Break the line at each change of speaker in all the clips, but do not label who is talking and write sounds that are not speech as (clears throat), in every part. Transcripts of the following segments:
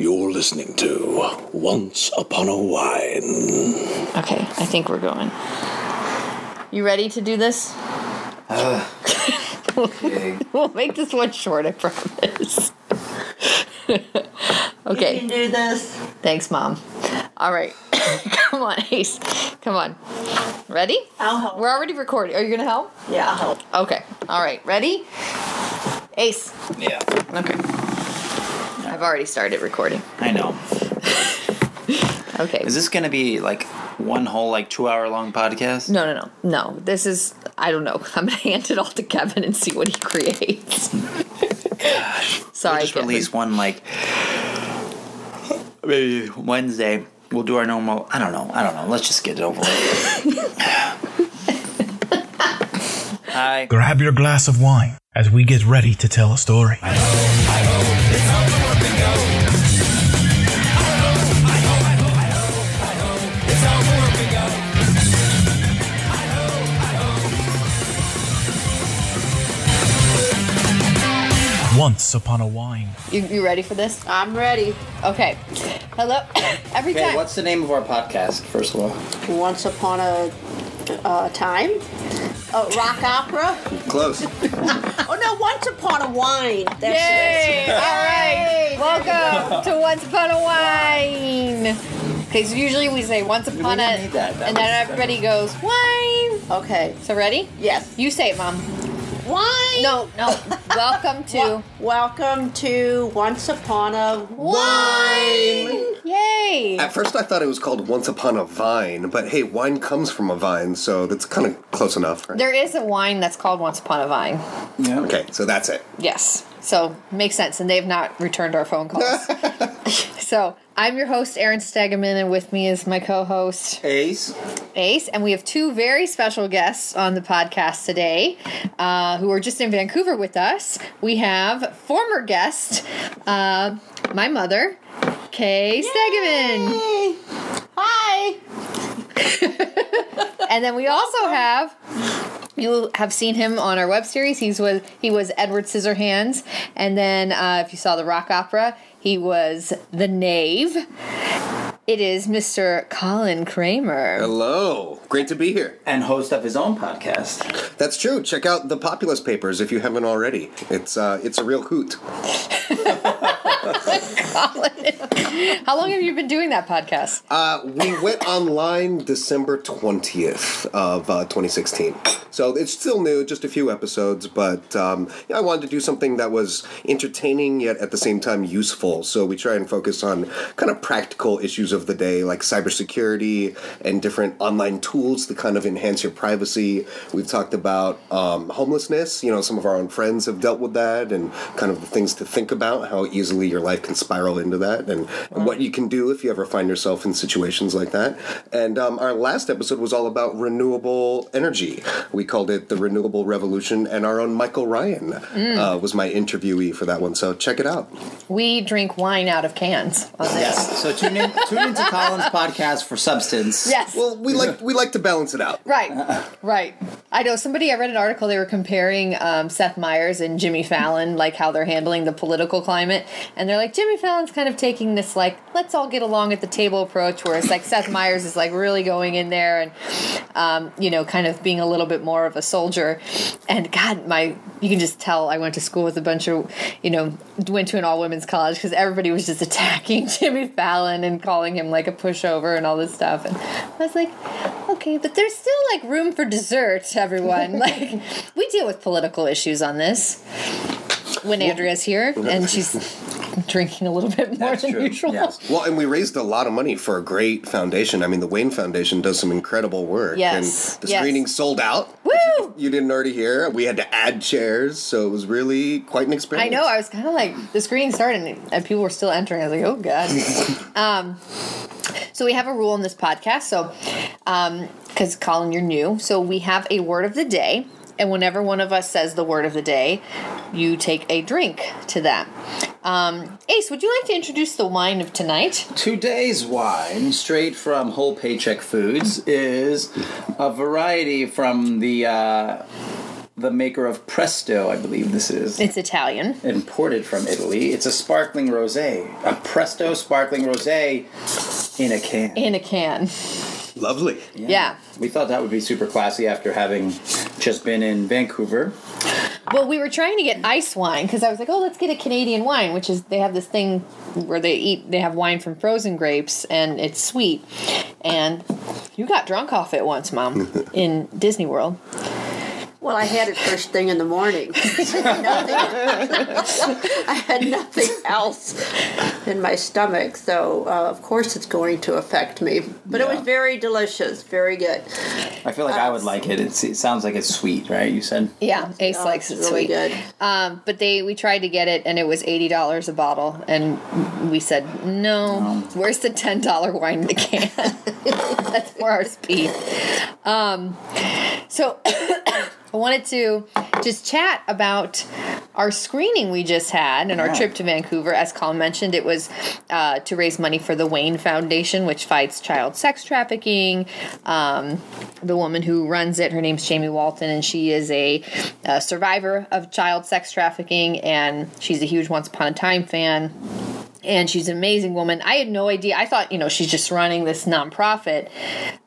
You're listening to Once Upon a Wine.
Okay, I think we're going. You ready to do this?
Uh, (laughs) okay.
We'll make this one short, I promise. (laughs) okay.
You can do this.
Thanks, Mom. All right. (coughs) Come on, Ace. Come on. Ready?
I'll help.
We're already recording. Are you going to help?
Yeah, I'll help.
Okay. All right. Ready? Ace.
Yeah,
Okay. I've already started recording.
I know. (laughs)
Okay.
Is this gonna be like one whole like two hour long podcast?
No, no, no. No. This is, I don't know. (laughs) I'm going to hand it all to Kevin and see what he creates. (laughs) Sorry,
We'll just
Kevin.
release one like maybe Wednesday. We'll do our normal. I don't know. I don't know. Let's just get it over with. Hi.
Grab your glass of wine as we get ready to tell a story. Once upon a wine.
You, you ready for this?
I'm ready.
Okay. Hello. (coughs) Every
Okay,
time.
what's the name of our podcast? First of all,
Once upon a uh, time. A rock opera.
Close. (laughs)
Oh no, once upon a wine. That's
Yay!
it. (laughs)
All right. Welcome to Once Upon a Wine. Okay, so usually we say Once Upon a,
need that. That
and then everybody goes wine.
Okay.
So ready?
Yes.
You say it, Mom.
Wine.
No, no. Welcome to
Wel- welcome to Once Upon a
Wine. Yay!
At first, I thought it was called Once Upon a Vine, but hey, wine comes from a vine, so that's kind of close enough, right?
There is a wine that's called Once Upon a Vine.
yeah.
Okay, so that's it.
Yes. So makes sense, and they've not returned our phone calls. (laughs) so I'm your host, Aaron Stegeman, and with me is my co-host
Ace.
Ace, and we have two very special guests on the podcast today, uh, who are just in Vancouver with us. We have former guest, uh, my mother, Kay Stegeman,
Hey. Hi. (laughs)
and then we also have. You have seen him on our web series. He's was he was Edward Scissorhands, and then uh, if you saw the rock opera, he was the Knave. It is Mr. Colin Kramer.
Hello. Great to be here.
And host of his own podcast.
That's true. Check out the Populist Papers if you haven't already. It's uh, it's a real hoot. (laughs) (laughs)
How long have you been doing that podcast?
Uh, we went online December 20th of uh, 2016. So it's still new, just a few episodes, but um, yeah, I wanted to do something that was entertaining yet at the same time useful. So we try and focus on kind of practical issues of the day, like cybersecurity and different online tools to kind of enhance your privacy. We've talked about um, homelessness. You know, some of our own friends have dealt with that and kind of the things to think about, how easily your life can spiral into that, and, and what you can do if you ever find yourself in situations like that. And um, our last episode was all about renewable energy. We called it the Renewable Revolution, and our own Michael Ryan uh, was my interviewee for that one. So check it out.
We drink wine out of cans on this.
Yes. So tune in. Tune into Colin's podcast for substance.
Yes.
Well, we like we like to balance it out.
Right, right. I know somebody. I read an article. They were comparing um, Seth Meyers and Jimmy Fallon, like how they're handling the political climate, and they're like Jimmy Fallon's kind of taking this like let's all get along at the table approach, whereas like Seth Meyers is like really going in there and um, you know kind of being a little bit more of a soldier. And God, my you can just tell I went to school with a bunch of you know went to an all women's college because everybody was just attacking (laughs) Jimmy Fallon and calling him like a pushover and all this stuff. And I was like, okay, but there's still like room for dessert, everyone. (laughs) like we deal with political issues on this when Andrea's here and she's (laughs) drinking a little bit more
That's
than
true.
usual.
Yes.
Well, and we raised a lot of money for a great foundation. I mean, the Wayne Foundation does some incredible work.
Yes,
And the
yes.
screening sold out.
Woo!
You didn't already hear. We had to add chairs, so it was really quite an experience.
I know. I was kind of like the screening started and, and people were still entering. I was like, oh god. (laughs) um, so we have a rule in this podcast. So, because Colin, you're new, so we have a word of the day, and whenever one of us says the word of the day, you take a drink to that. Um, Ace, would you like to introduce the wine of tonight?
Today's wine, straight from Whole Paycheck Foods, is a variety from the uh, the maker of Presto, I believe this is.
It's Italian.
imported from Italy. It's a sparkling rosé, a Presto sparkling rosé in a can.
In a can.
Lovely.
Yeah.
We thought that would be super classy after having just been in Vancouver.
Well, we were trying to get ice wine because I was like, oh, let's get a Canadian wine, which is they have this thing where they eat, they have wine from frozen grapes and it's sweet. And you got drunk off it once, Mom, (laughs) in Disney World.
Well, I had it first thing in the morning. (laughs) (laughs) I had nothing else in my stomach, so uh, of course it's going to affect me. But it was very delicious, very good.
I feel like I would like it. It's, it sounds like it's sweet, right? You said.
Yeah, Ace
Oh,
likes it
it's really
sweet.
good.
Um, but they we tried to get it and it was eighty dollars a bottle, and we said no. Where's the ten dollar wine in the can? (laughs) That's for our speed. Um, so I wanted to just chat about our screening we just had and our trip to Vancouver. As Colin mentioned, it was uh, to raise money for the Wayne Foundation, which fights child sex trafficking. Um, the woman who runs it, her name's Jamie Walton, and she is a, a survivor of child sex trafficking, and she's a huge Once Upon a Time fan and she's an amazing woman. I had no idea. I thought, you know, she's just running this nonprofit.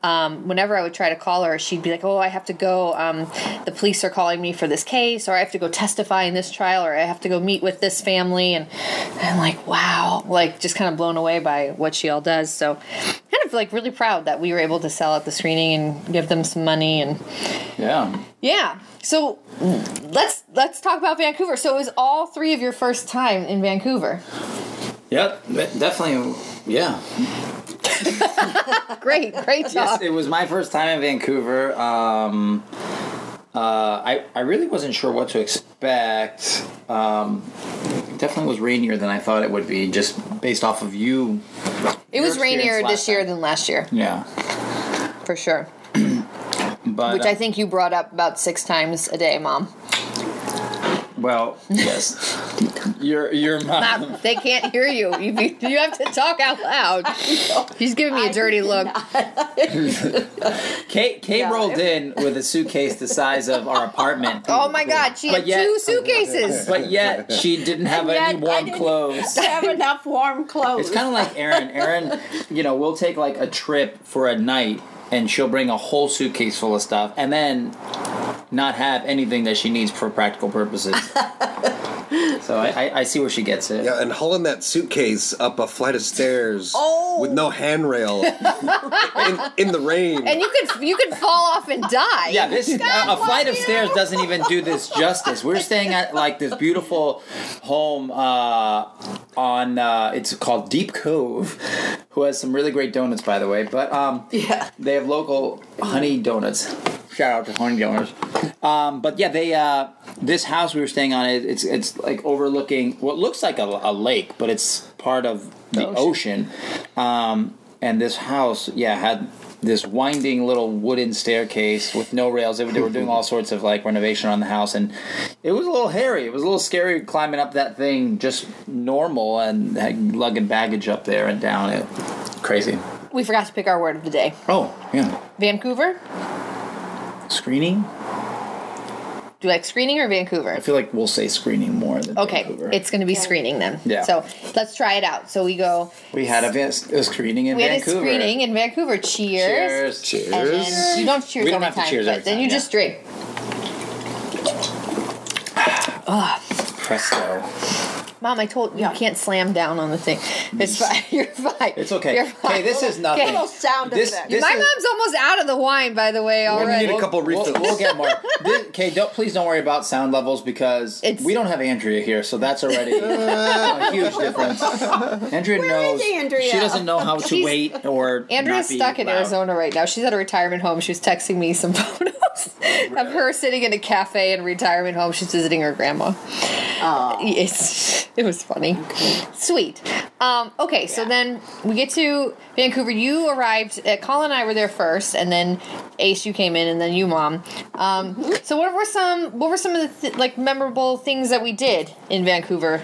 Um, whenever I would try to call her, she'd be like, "Oh, I have to go. Um, the police are calling me for this case, or I have to go testify in this trial, or I have to go meet with this family." And I'm like, "Wow!" Like just kind of blown away by what she all does. So, kind of like really proud that we were able to sell at the screening and give them some money and
Yeah.
yeah. So let's let's talk about Vancouver. So it was all three of your first time in Vancouver.
Yep. Definitely. Yeah. (laughs)
Great, great
Yes, it was my first time in Vancouver. Um, uh, I I really wasn't sure what to expect. Um, definitely was rainier than I thought it would be, just based off of you.
It was rainier this year
time.
than last year,
Yeah,
for sure. (clears throat)
but
Which
uh,
I think you brought up about six times a day, Mom.
Well, yes, your your mom.
Mom, they can't hear you. You be- you have to talk out loud. She's giving me a dirty look.
Kate Kate
Yeah.
rolled in with a suitcase the size of our apartment.
Oh my God, she had
But yet-
two suitcases.
But yet she didn't have
And
any
yet I
warm
didn't
clothes. (laughs)
have enough warm clothes.
It's kind of like Aaron. Aaron, you know, we'll take like a trip for a night, and she'll bring a whole suitcase full of stuff, and then not have anything that she needs for practical purposes. (laughs) so I, I, I see where she gets it.
Yeah, and hauling that suitcase up a flight of stairs
Oh.
with no handrail (laughs) in, in the rain.
And you could you could fall off and die.
Yeah, this a, a flight of stairs doesn't even do this justice. We're staying at like this beautiful home uh, on uh, it's called Deep Cove, who has some really great donuts, by the way. But um,
Yeah.
they have local honey donuts. Shout out to honey donuts. Um, but yeah, they uh, this house we were staying on it, it's it's like overlooking what looks like a, a lake, but it's part of the ocean. Um, and this house, yeah, had this winding little wooden staircase with no rails. They, were- they were doing all sorts of like renovation on the house, and it was a little hairy. It was a little scary climbing up that thing just normal and lugging baggage up there and down. It crazy.
We forgot to pick our word of the day.
Oh yeah,
Vancouver.
screening.
Do you like screening or Vancouver?
I feel like we'll say screening more than
Okay,
Vancouver.
it's going to be screening then.
Yeah.
So let's try it out. So we go.
we had a, van- a screening in
We had
Vancouver.
a screening in Vancouver. Cheers.
Cheers.
And
Cheers.
then you don't cheers
We don't
every
have to cheers
but
every
then you
yeah.
just drink.
Presto.
Mom, I told you you can't slam down on the thing. It's fine. (laughs) You're fine.
It's okay.
You're fine.
Okay, this is nothing.
Okay.
little sound
This-
effect.
this-
My
is-
mom's almost out of the wine, by the way,
we need a couple
We'll,
refills.
we'll get more. (laughs) This- Okay, don't please don't worry about sound levels because
It's-
we don't have Andrea here, so that's already (laughs) a huge difference. Andrea knows
Andrea?
she doesn't know how to
She's-
wait or
Andrea's
not be
stuck in
loud.
Arizona right now. She's at a retirement home. She was texting me some photos of her sitting in a cafe in a retirement home. She's visiting her grandma. Oh. It's (laughs) it was funny, sweet. Um, okay, so then we get to Vancouver. You arrived. Uh, Colin and I were there first, and then Ace, you came in, and then you, Mom. Um, so what were some what were some of the th- like memorable things that we did in Vancouver?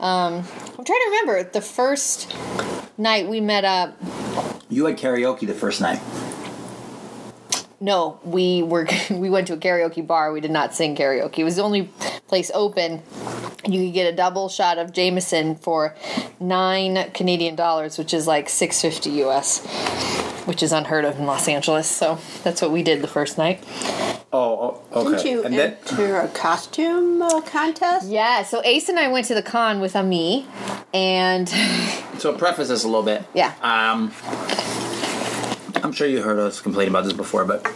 Um, I'm trying to remember the first night we met up.
You had karaoke the first night.
No, we were (laughs) we went to a karaoke bar. We did not sing karaoke. It was the only place open. You could get a double shot of Jameson for nine Canadian dollars, which is like six fifty US, which is unheard of in Los Angeles. So that's what we did the first night.
Oh, oh okay.
Didn't you
and then,
enter a costume uh, contest?
Yeah. So Ace and I went to the con with Ami, and
so preface this a little bit.
Yeah.
Um, I'm sure you heard us complain about this before, but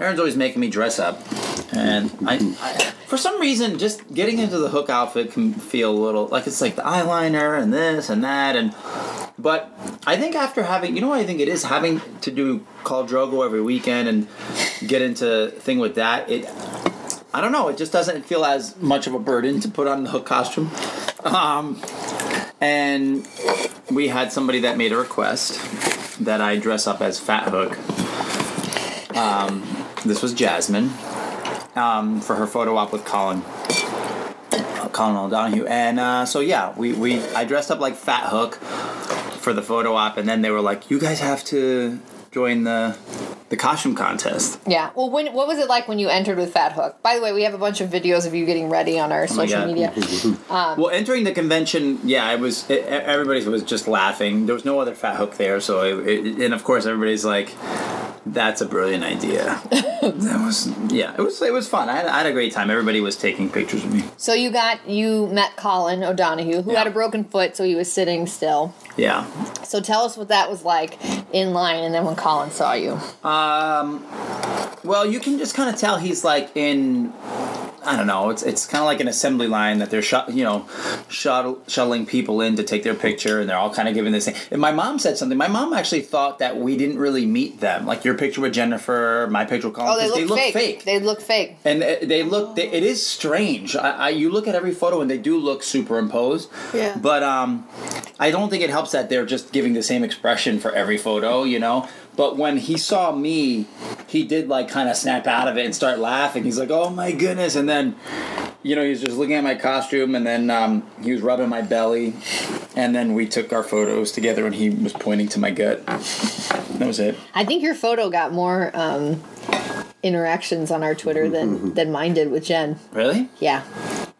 Aaron's always making me dress up, and I, I, for some reason, just getting into the hook outfit can feel a little like it's like the eyeliner and this and that, and but I think after having, you know, what I think it is having to do Khal Drogo every weekend and get into thing with that. It, I don't know, it just doesn't feel as much of a burden to put on the hook costume. Um, and we had somebody that made a request that I dress up as Fat Hook. Um, this was Jasmine um, for her photo op with Colin. Colin O'Donoghue, and uh, so yeah, we, we I dressed up like Fat Hook for the photo op, and then they were like, "You guys have to join the the costume contest."
yeah. Well, when what was it like when you entered with Fat Hook? By the way, we have a bunch of videos of you getting ready on our oh
my
social media. (laughs)
Um, well, entering the convention, yeah, it was. It, everybody was just laughing. There was no other Fat Hook there, so it, and of course everybody's like, "That's a brilliant idea." (laughs) that was yeah, it was it was fun. I had, I had a great time. Everybody was taking pictures of me.
So you got you met Colin O'Donoghue, who
Yeah.
had a broken foot, so he was sitting still.
Yeah.
So tell us what that was like in line, and then when Colin saw you.
Um. Well, you can just kind of tell he's like in. I don't know. It's it's kind of like an assembly line that they're shut, you know, shuttle, shuttling people in to take their picture, and they're all kind of giving this thing. And my mom said something. My mom actually thought that we didn't really meet them. Like your picture with Jennifer, my picture with Colin.
Oh, they look,
look
fake. They look fake.
and they look they, it is strange I, I you look at every photo and they do look superimposed
Yeah.
but um i don't think it helps that they're just giving the same expression for every photo you know but when he saw me he did like kind of snap out of it and start laughing. He's like oh my goodness. And then you know he was just looking at my costume and then um, he was rubbing my belly. And then we took our photos together and he was pointing to my gut. That was it.
I think your photo got more um, interactions on our Twitter than than mine did with Jen.
really?
Yeah,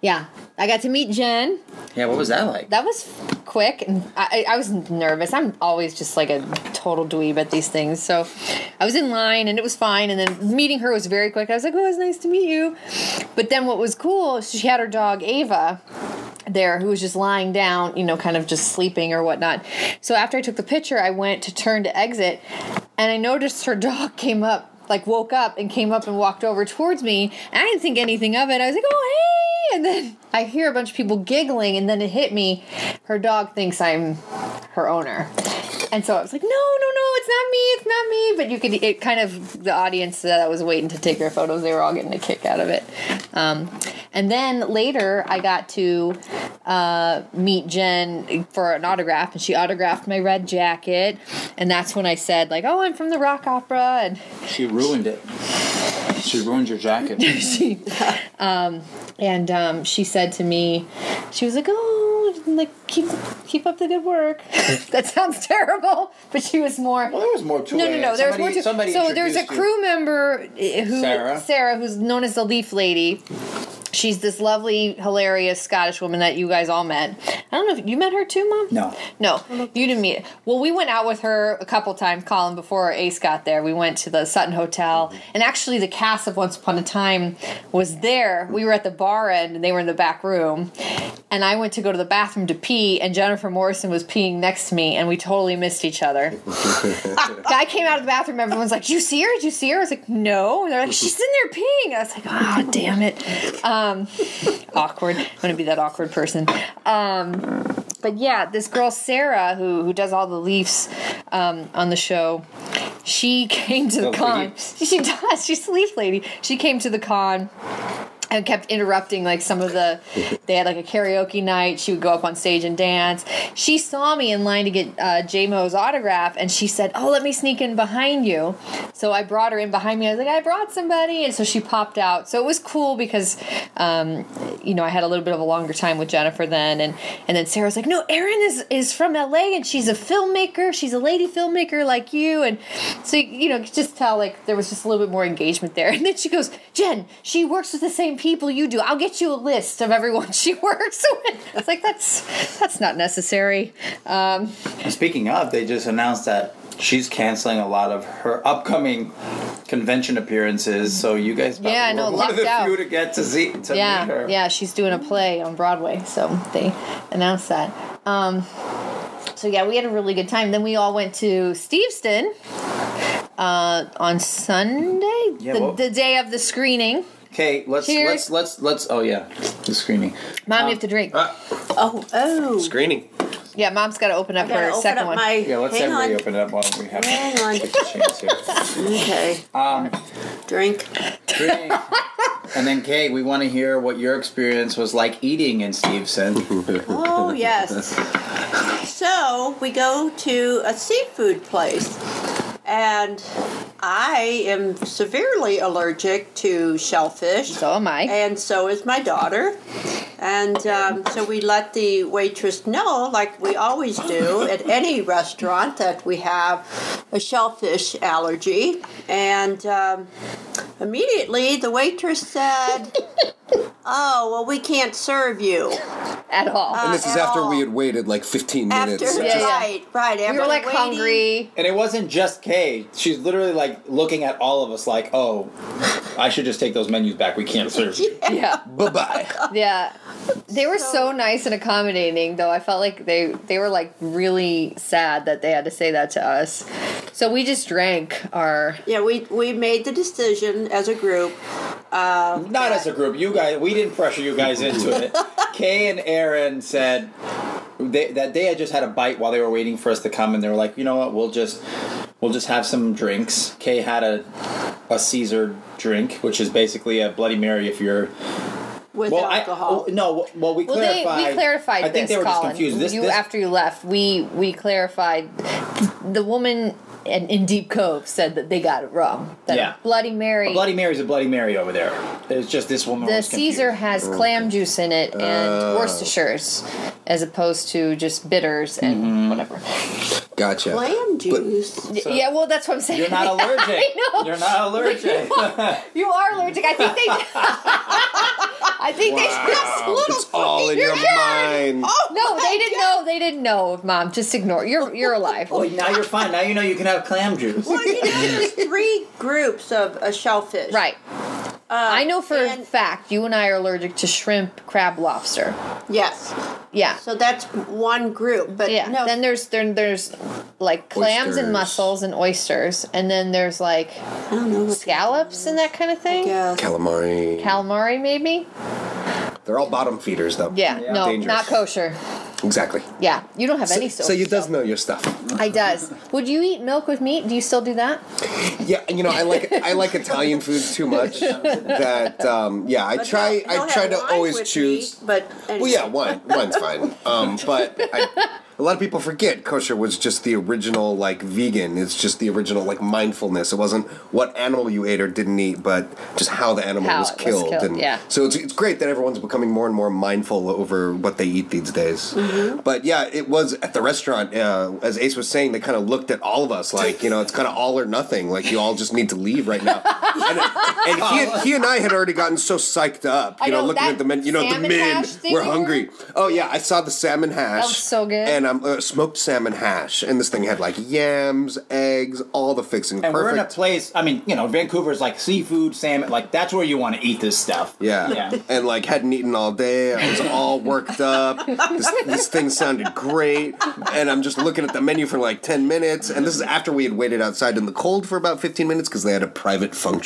yeah. I got to meet Jen.
yeah what was that like?
That was quick, and I, I was nervous. I'm always just like a total dweeb at these things. So I was in line, and it was fine. And then meeting her was very quick. I was like, "Oh, it's nice to meet you." But then what was cool? She had her dog Ava there who was just lying down, you know, kind of just sleeping or whatnot. So after I took the picture, I went to turn to exit, and I noticed her (laughs) dog came up. Like woke up and came up and walked over towards me, I didn't think anything of it. I was like, "Oh, hey!" And then I hear a bunch of people giggling, and then it hit me. Her dog thinks I'm her owner, and so I was like, "No, no, no, it's not me, it's not me." But you could, it kind of the audience that was waiting to take their photos, they were all getting a kick out of it. Um, and then later, I got to uh, meet Jen for an autograph, and she autographed my red jacket, and that's when I said like, "Oh, I'm from the rock opera," and
she ruined it she ruined your jacket (laughs)
she, um, and um, she said to me, she was like, "Oh, like keep keep up the good work." (laughs) that sounds terrible, but she was more.
Well, there was more to
no,
it.
no, no. There was more
Somebody-
to.
somebody
so there's a crew member eh, who
Sarah.
Sarah, who's known as the Leaf Lady. She's this lovely, hilarious Scottish woman that you guys all met. I don't know if you met her too, Mom.
No.
No, you didn't meet. Well, we went out with her a couple times, Colin, before Ace got there. We went to the Sutton Hotel, and actually, the cast of Once Upon a Time was there. We were at the bar end, and they were in the back room. And I went to go to the bathroom to pee, and Jennifer Morrison was peeing next to me, and we totally missed each other. (laughs) (laughs) Guy came out of the bathroom. Everyone's like, "Did you see her? Did you see her?" I was like, "No." And they're like, "She's in there peeing." I was like, "Oh, damn it." Um, awkward. I'm gonna be that awkward person. Um, but yeah, this girl Sarah, who who does all the Leafs um, on the show, she (laughs) came to the con.
Leafs.
She does. She's a Leaf lady. She came to the con. And kept interrupting like some of the they had like a karaoke night. She would go up on stage and dance. She saw me in line to get uh, j-mo's autograph and she said oh let me sneak in behind you. So i brought her in behind me. I was like i brought somebody. And so she popped out. So it was cool because um, you know i had a little bit of a longer time with jennifer then. And and then sarah's like no erin is is from la and she's a filmmaker. She's a lady filmmaker like you. And so you know just tell like there was just a little bit more engagement there. (laughs) And then she goes jen she works with the same people you do i'll get you a list of everyone (laughs) she works with it's like that's that's not necessary um,
Speaking of, they just announced that she's canceling a lot of her upcoming convention appearances. So you guys,
Yeah, I know,
one of the
out.
few to get to see to
yeah
meet her.
yeah she's doing a play on broadway so they announced that um, so yeah we had a really good time then we all went to steveston uh, on sunday
Yeah,
the,
well-
the day of the screening
Okay, let's
Cheers.
let's let's let's. Oh yeah, the screening.
mom you have to drink
Oh, oh.
Screening.
yeah mom's got to open up
I gotta
her
open
second
up
one
my.
Yeah, let's
hang
everybody
on.
open it up while we have
Hang on.
a chance here.
Okay.
Um,
Drink.
drink. and then Kay, we want to hear what your experience was like eating in Steveston.
Oh, yes. (laughs) So we go to a seafood place, and I am severely allergic to shellfish.
so am i
and so is my daughter. And um, so we let the waitress know, like we always do at any restaurant, that we have a shellfish allergy. And um, immediately the waitress said, Oh, well, we can't serve you.
at all
And this is after
all.
we had waited like 15
After,
minutes.
Yeah, yeah.
right, right.
we were
after
like
waiting-
hungry
And it wasn't just Kay. She's literally like looking at all of us like, oh, I should just take those menus back. We can't serve you. (laughs)
yeah
Bye bye. (laughs)
Yeah. They were so nice and accommodating though. I felt like they they were like really sad that they had to say that to us. So we just drank our
Yeah, we, we made the decision as a group. Uh,
Not as a group. You guys, we didn't pressure you guys into it. (laughs) Kay and Aaron said they, that they had just had a bite while they were waiting for us to come, and they were like, you know what, we'll just we'll just have some drinks. Kay had a a Caesar drink, which is basically a Bloody Mary if you're
with
well, I
alcohol.
oh, no, well we
Well, they,
clarified.
we clarified
I think
this,
they were just confused. This,
you
this,
after you left, we we clarified. The woman in, in Deep Cove said that they got it wrong. That
Yeah.
Bloody Mary.
a Bloody Mary's a Bloody Mary over there. It's just this woman.
the. Caesar has clam juice in it and
Oh.
Worcestershire's, as opposed to just bitters and
Mm-hmm.
whatever.
Gotcha.
Lamb juice.
yeah, well, that's what I'm saying.
You're not (laughs) allergic.
I know.
You're not allergic. (laughs)
You are allergic. I think they. (laughs) I think they.
It's all in your mind.
Oh oh no, they didn't know. They didn't know, Mom. Just ignore. You're you're alive.
oh, now you're fine. Now you know you can have clam juice.
Well, you know, there's three groups of a shellfish.
Right. Um, I know for a
and-
fact you and I are allergic to shrimp, crab, lobster.
Yes.
Yeah.
So that's one group, but
Yeah.
no.
Then there's then there's like clams and mussels and oysters, and then there's like
I don't know what
scallops and that kind of thing.
Yeah.
Calamari.
Calamari, maybe.
They're all bottom feeders, though.
Yeah.
Yeah.
no,
Dangerous.
not kosher.
Exactly.
Yeah. You don't have any
So,
soap.
so you does know your stuff.
I does. Would you eat milk with meat? Do you still do that?
Yeah, you know, I like I like Italian food too much. That um, yeah, I
But
try I try to always choose.
meat, but anyway.
Well, yeah, wine wine's fine. Um, but I, a lot of people forget kosher was just the original like vegan. It's just the original like mindfulness. It wasn't what animal you ate or didn't eat, but just how the animal
How
was
it was
killed.
killed,
and
yeah.
So it's it's great that everyone's becoming more and more mindful over what they eat these days.
Mm-hmm.
But yeah, it was at the restaurant. Uh, as Ace was saying, they kind of looked at all of us like you know it's kind of all or nothing. Like you all just need to leave right now. (laughs) and and he, he and I had already gotten so psyched up. You know,
know,
looking at the men. You know, the men
hash thing
were hungry. Oh yeah, I saw the salmon hash.
was so good.
And um, uh, smoked salmon hash, and this thing had like yams, eggs, all the fixing.
And we're in a place. I mean, you know, Vancouver's like seafood, salmon. Like that's where you want to eat this stuff.
Yeah.
Yeah.
and like hadn't eaten all day. I was all worked up. This, this thing sounded great, and I'm just looking at the menu for like ten minutes. And this is after we had waited outside in the cold for about fifteen minutes because they had a private function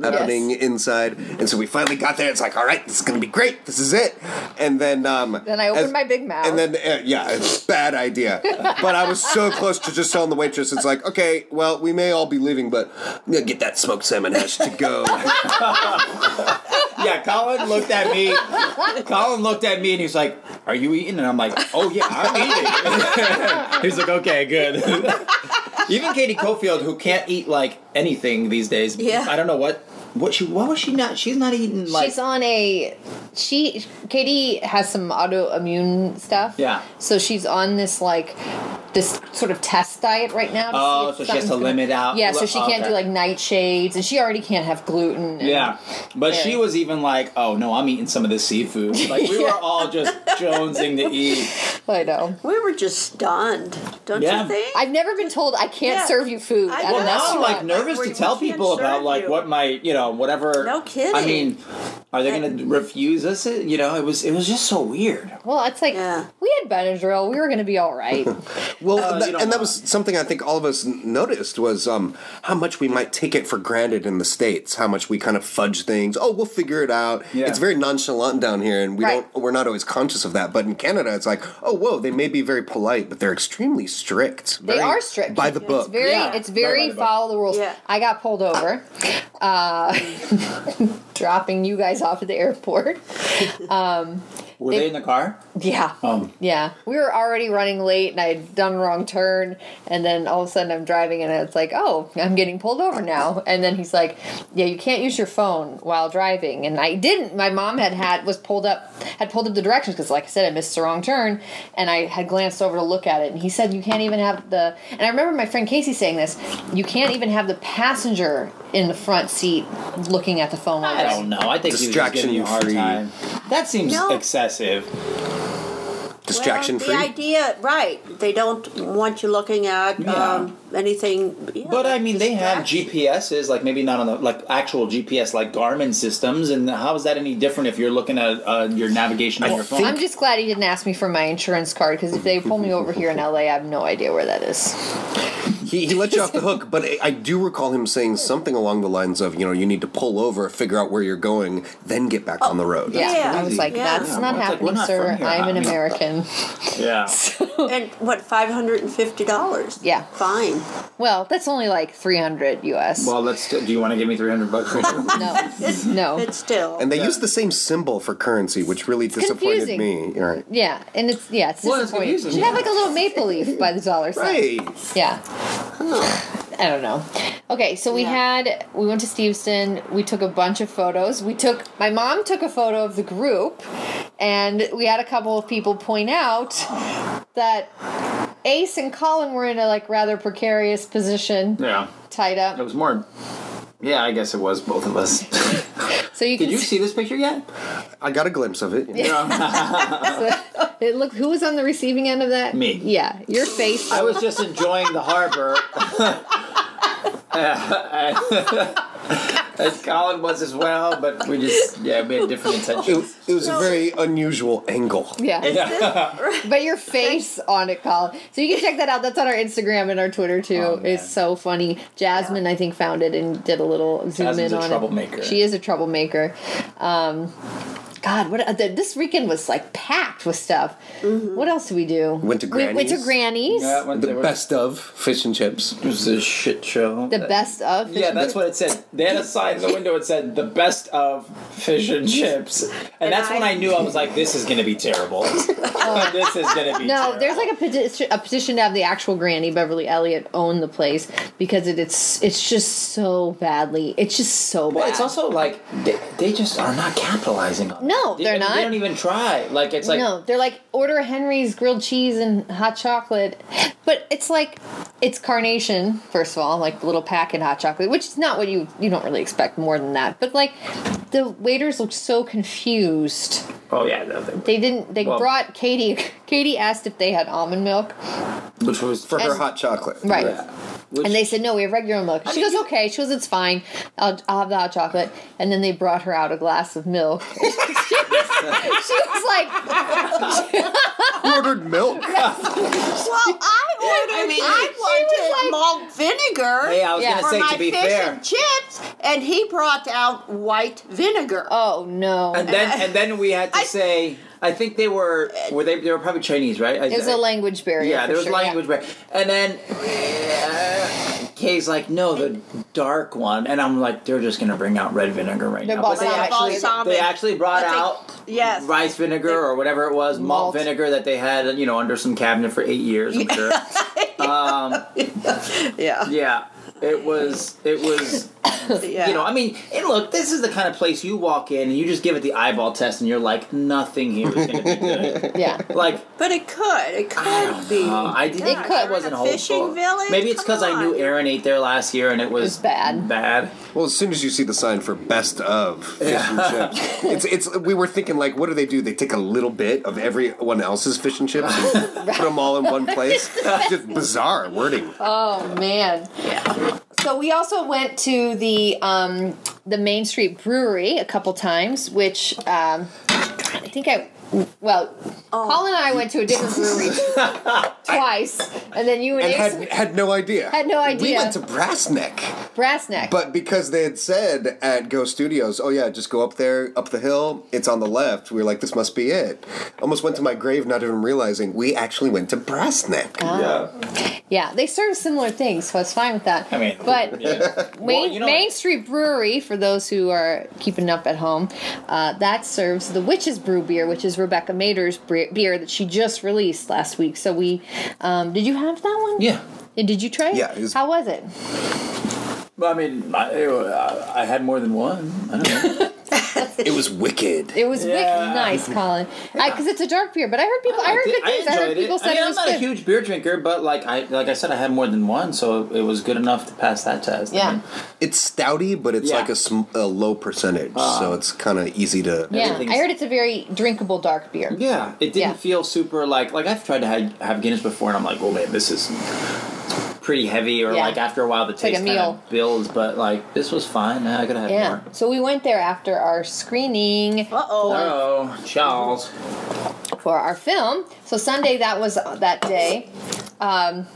happening inside. And so we finally got there. It's like, all right, this is gonna be great. This is it. And then, um,
Then I opened my big mouth.
And then, uh, yeah, bad idea. but I was so close to just telling the waitress, it's like, okay, well, we may all be leaving, but I'm get that smoked salmon hash to go. (laughs)
yeah, Colin looked at me. (laughs) Colin looked at me and he's like, "Are you eating?" And I'm like, "Oh yeah, I'm eating." (laughs) he's like, "Okay, good." (laughs) Even Katie Cofield, who can't eat like anything these days.
Yeah.
I don't know what. What she? What was she not? She's not eating like.
She's on a she Katie has some autoimmune stuff.
Yeah.
So she's on this like this sort of test diet right now.
Oh, so she has to
something's gonna-
limit out-
Yeah, so she oh, can't
okay.
do like nightshades, and she already can't have gluten. and-
Yeah, but she was even like, "Oh no, I'm eating some of this seafood." (laughs) Like we were all just jonesing to eat.
I know.
We were just stunned, don't
Yeah.
you think?
I've never been told I can't
Yeah.
serve you food
I
at
know.
a
Well, now I'm like nervous to tell people about
serve
like
you.
what my, you know, whatever.
No kidding.
I mean, are they going to refuse us? It you know, it was it was just so weird.
well, it's like
Yeah.
we had Benadryl. We were going to be all right. (laughs)
Well,
Uh,
that-
you don't
and that was something I think all of us noticed was um, how much we might take it for granted in the states. How much we kind of fudge things. Oh, we'll figure it out.
Yeah.
It's very nonchalant down here, and we
Right.
don't. We're not always conscious of that. But in Canada, it's like, oh, whoa, they may be very polite, but they're extremely strict.
They
Very
are strict
by the
It's
book.
very,
Yeah.
it's
Very
very
by the book.
follow the rules.
Yeah.
I got pulled over, uh, (laughs) dropping you guys off at the airport. (laughs)
Were they, in the car?
Yeah,
Um,
yeah. We were already running late, and I'd done a wrong turn, and then all of a sudden I'm driving, and it's like, oh, I'm getting pulled over now. And then he's like, yeah, you can't use your phone while driving, and I didn't. My mom had had was pulled up, had pulled up the directions because, like I said, I missed the wrong turn, and I had glanced over to look at it, and he said you can't even have the. And I remember my friend Casey saying this, you can't even have the passenger in the front seat looking at the phone.
I don't know. I think
Distraction
he was giving you a hard
free.
time. That seems
No.
excessive.
Distraction
well,
free.
The idea, right? They don't want you looking at
Yeah.
um, anything. yeah,
But I mean, they have
distraction.
GPSs, like maybe not on the like actual GPS, like Garmin systems. And how is that any different if you're looking at uh, your navigation on your phone?
I'm just glad he didn't ask me for my insurance card because if they pull me over here in LA, I have no idea where that is.
He, he let you off the hook, but I, I do recall him saying something along the lines of, you know, you need to pull over, figure out where you're going, then get back on the road.
Yeah,
Yeah.
I was like,
Yeah.
that's
Yeah,
not
well, it's like, we're
happening,
not
sir.
from here.
I'm an
mean- (laughs)
American.
yeah. (laughs)
And what? Five hundred and fifty dollars.
Yeah.
Fine.
Well, that's only like 300 US.
Well, let's. Do you want to give me three hundred bucks?
no, no.
It's still.
And they use the same symbol for currency, which really disappointed
confusing.
me. All right.
yeah, and it's yeah, it's
Well, it's
disappointing.
confusing,
you have
yeah.
like a little maple leaf by the dollar sign.
Right.
Yeah. I don't know. Okay, so we
Yeah.
had we went to Steveston. We took a bunch of photos. We took my mom took a photo of the group, and we had a couple of people point out that Ace and Colin were in a like rather precarious position,
yeah.
tied up.
It was more. Yeah, I guess it was both of us. (laughs)
So you
Did you see this picture yet?
I got a glimpse of it.
Yeah, (laughs) it look who was on the receiving end of that?
Me.
Yeah, your face.
I was just enjoying the harbor. (laughs) (laughs) As Colin was as well, but we just yeah we had different intentions.
it was a very unusual angle.
yeah. (laughs) but your face on it, Colin. So you can check that out. That's on our Instagram and our Twitter too.
Oh,
it's so funny. Jasmine, I think, found it and did a little zoom
Jasmine's
in
a
on
troublemaker.
it. She is a troublemaker. Um, God, what uh, the, this weekend was like packed with stuff. What else did we do?
Went to
We went to
Granny's.
Granny's.
Yeah, when
The
they
best of fish and chips.
It was a shit show.
The best of. fish
Yeah,
and
that's
chips.
what it said. They had a sign in the window. It said "the best of fish and (laughs) chips," and,
And
that's when
I-
I knew I was like, "This is going to be terrible. (laughs) (laughs) this is going to be
No,
terrible.
there's like a petition, a petition to have the actual Granny Beverley Elliott own the place because it, it's it's just so badly. It's just so bad.
Well, it's also like they, they just are not capitalizing on.
No,
it. They-
they're
They don't even try. Like it's like
no, they're like order Henry's grilled cheese and hot chocolate, but it's like it's carnation first of all, like the little packet hot chocolate, which is not what you you don't really expect more than that. But like the waiters looked so confused.
oh yeah, no, they-
They didn't. They
Well-
brought Katie. (laughs) Katie asked if they had almond milk,
which was
For her hot chocolate.
right?
Yeah. Which,
And they said no, we have regular milk. She goes okay. She goes it's fine. I'll, I'll have the hot chocolate. And then they brought her out a glass of milk. (laughs) she, was, she was like,
ordered milk? (laughs)
Well, I ordered. I,
mean,
wanted malt vinegar.
Hey, I was
Yeah.
gonna
for
say
my
to be
fish
fair,
and chips, and he brought out white vinegar.
oh no.
and then and then we had to
I-
say, I think they were were they they were probably Chinese, right? I-
It was a language barrier.
Yeah,
for
there was
sure,
language barrier. And then uh, Kay's like, no, the dark one, and I'm like, they're just gonna bring out red vinegar right
They're
now. But they actually,
Balsamic.
they actually brought
But they-
out
yes.
rice vinegar or whatever it was, malt,
Malt.
vinegar that they had, you know, under some cabinet for eight years. I'm (laughs) sure. um,
Yeah.
yeah, it was. It was. (laughs)
Yeah.
You know, I mean, and look, this is the kind of place you walk in and you just give it the eyeball test, and you're like, nothing here is gonna be good. (laughs)
Yeah.
like.
but it could. It could be.
Uh, I didn't.
It
I
could.
wasn't
A
hopeful.
fishing village?
Maybe it's because I knew. Aaron ate there last year and it was,
was bad.
Bad.
Well, as soon as you see the sign for best of fish and chips, (laughs) it's it's. We were thinking like, what do they do? They take a little bit of everyone else's fish and chips and put them all in one place. Just bizarre wording.
Oh man.
Yeah.
So we also went to the um, the Main Street Brewery a couple times, which um, I think I. Well,
Oh.
Colin and I went to a different brewery (laughs) (laughs) twice, and then you and,
And
Ace
had had no idea.
Had no idea.
We went to Brass Neck.
Brass Neck.
But because they had said at Ghost Studios, oh yeah, just go up there, up the hill, it's on the left, we were like, this must be it. Almost went to my grave not even realizing we actually went to Brass Neck.
Ah.
Yeah.
yeah, they serve similar things, so it's fine with that.
I mean,
but
yeah. (laughs)
Main,
Well, you know-
Main Street Brewery, for those who are keeping up at home, uh, that serves the Witch's Brew beer, which is Rebecca Mader's beer that she just released last week. So we, um, did you have that one?
Yeah.
And Did you try it?
Yeah, it was-
How was it?
Well, I mean, eh, I, I had more than one. I don't know. (laughs)
It was wicked.
It was wicked
Yeah.
nice, Colin. Because it's a dark beer, but I heard people. I, heard good
I
things. I, heard
enjoyed
people
it.
said
I mean,
it
I'm not
good.
a huge beer drinker, but like I like I said, I had more than one, so it was good enough to pass that test. I
Yeah.
mean,
It's stouty, but it's
Yeah.
like a, sm- a low percentage, uh, so it's kind of easy to.
yeah, I heard it's a very drinkable dark beer.
yeah, it didn't
Yeah.
feel super like like I've tried to have, have Guinness before, and I'm like, oh man, this is pretty heavy, or
Yeah.
like after a while the taste
a
kind of builds, but like this was fine. I could have had
Yeah.
more.
So we went there after our screening
Uh oh.
Oh, Charles.
for our film. So Sunday that was that day. Um,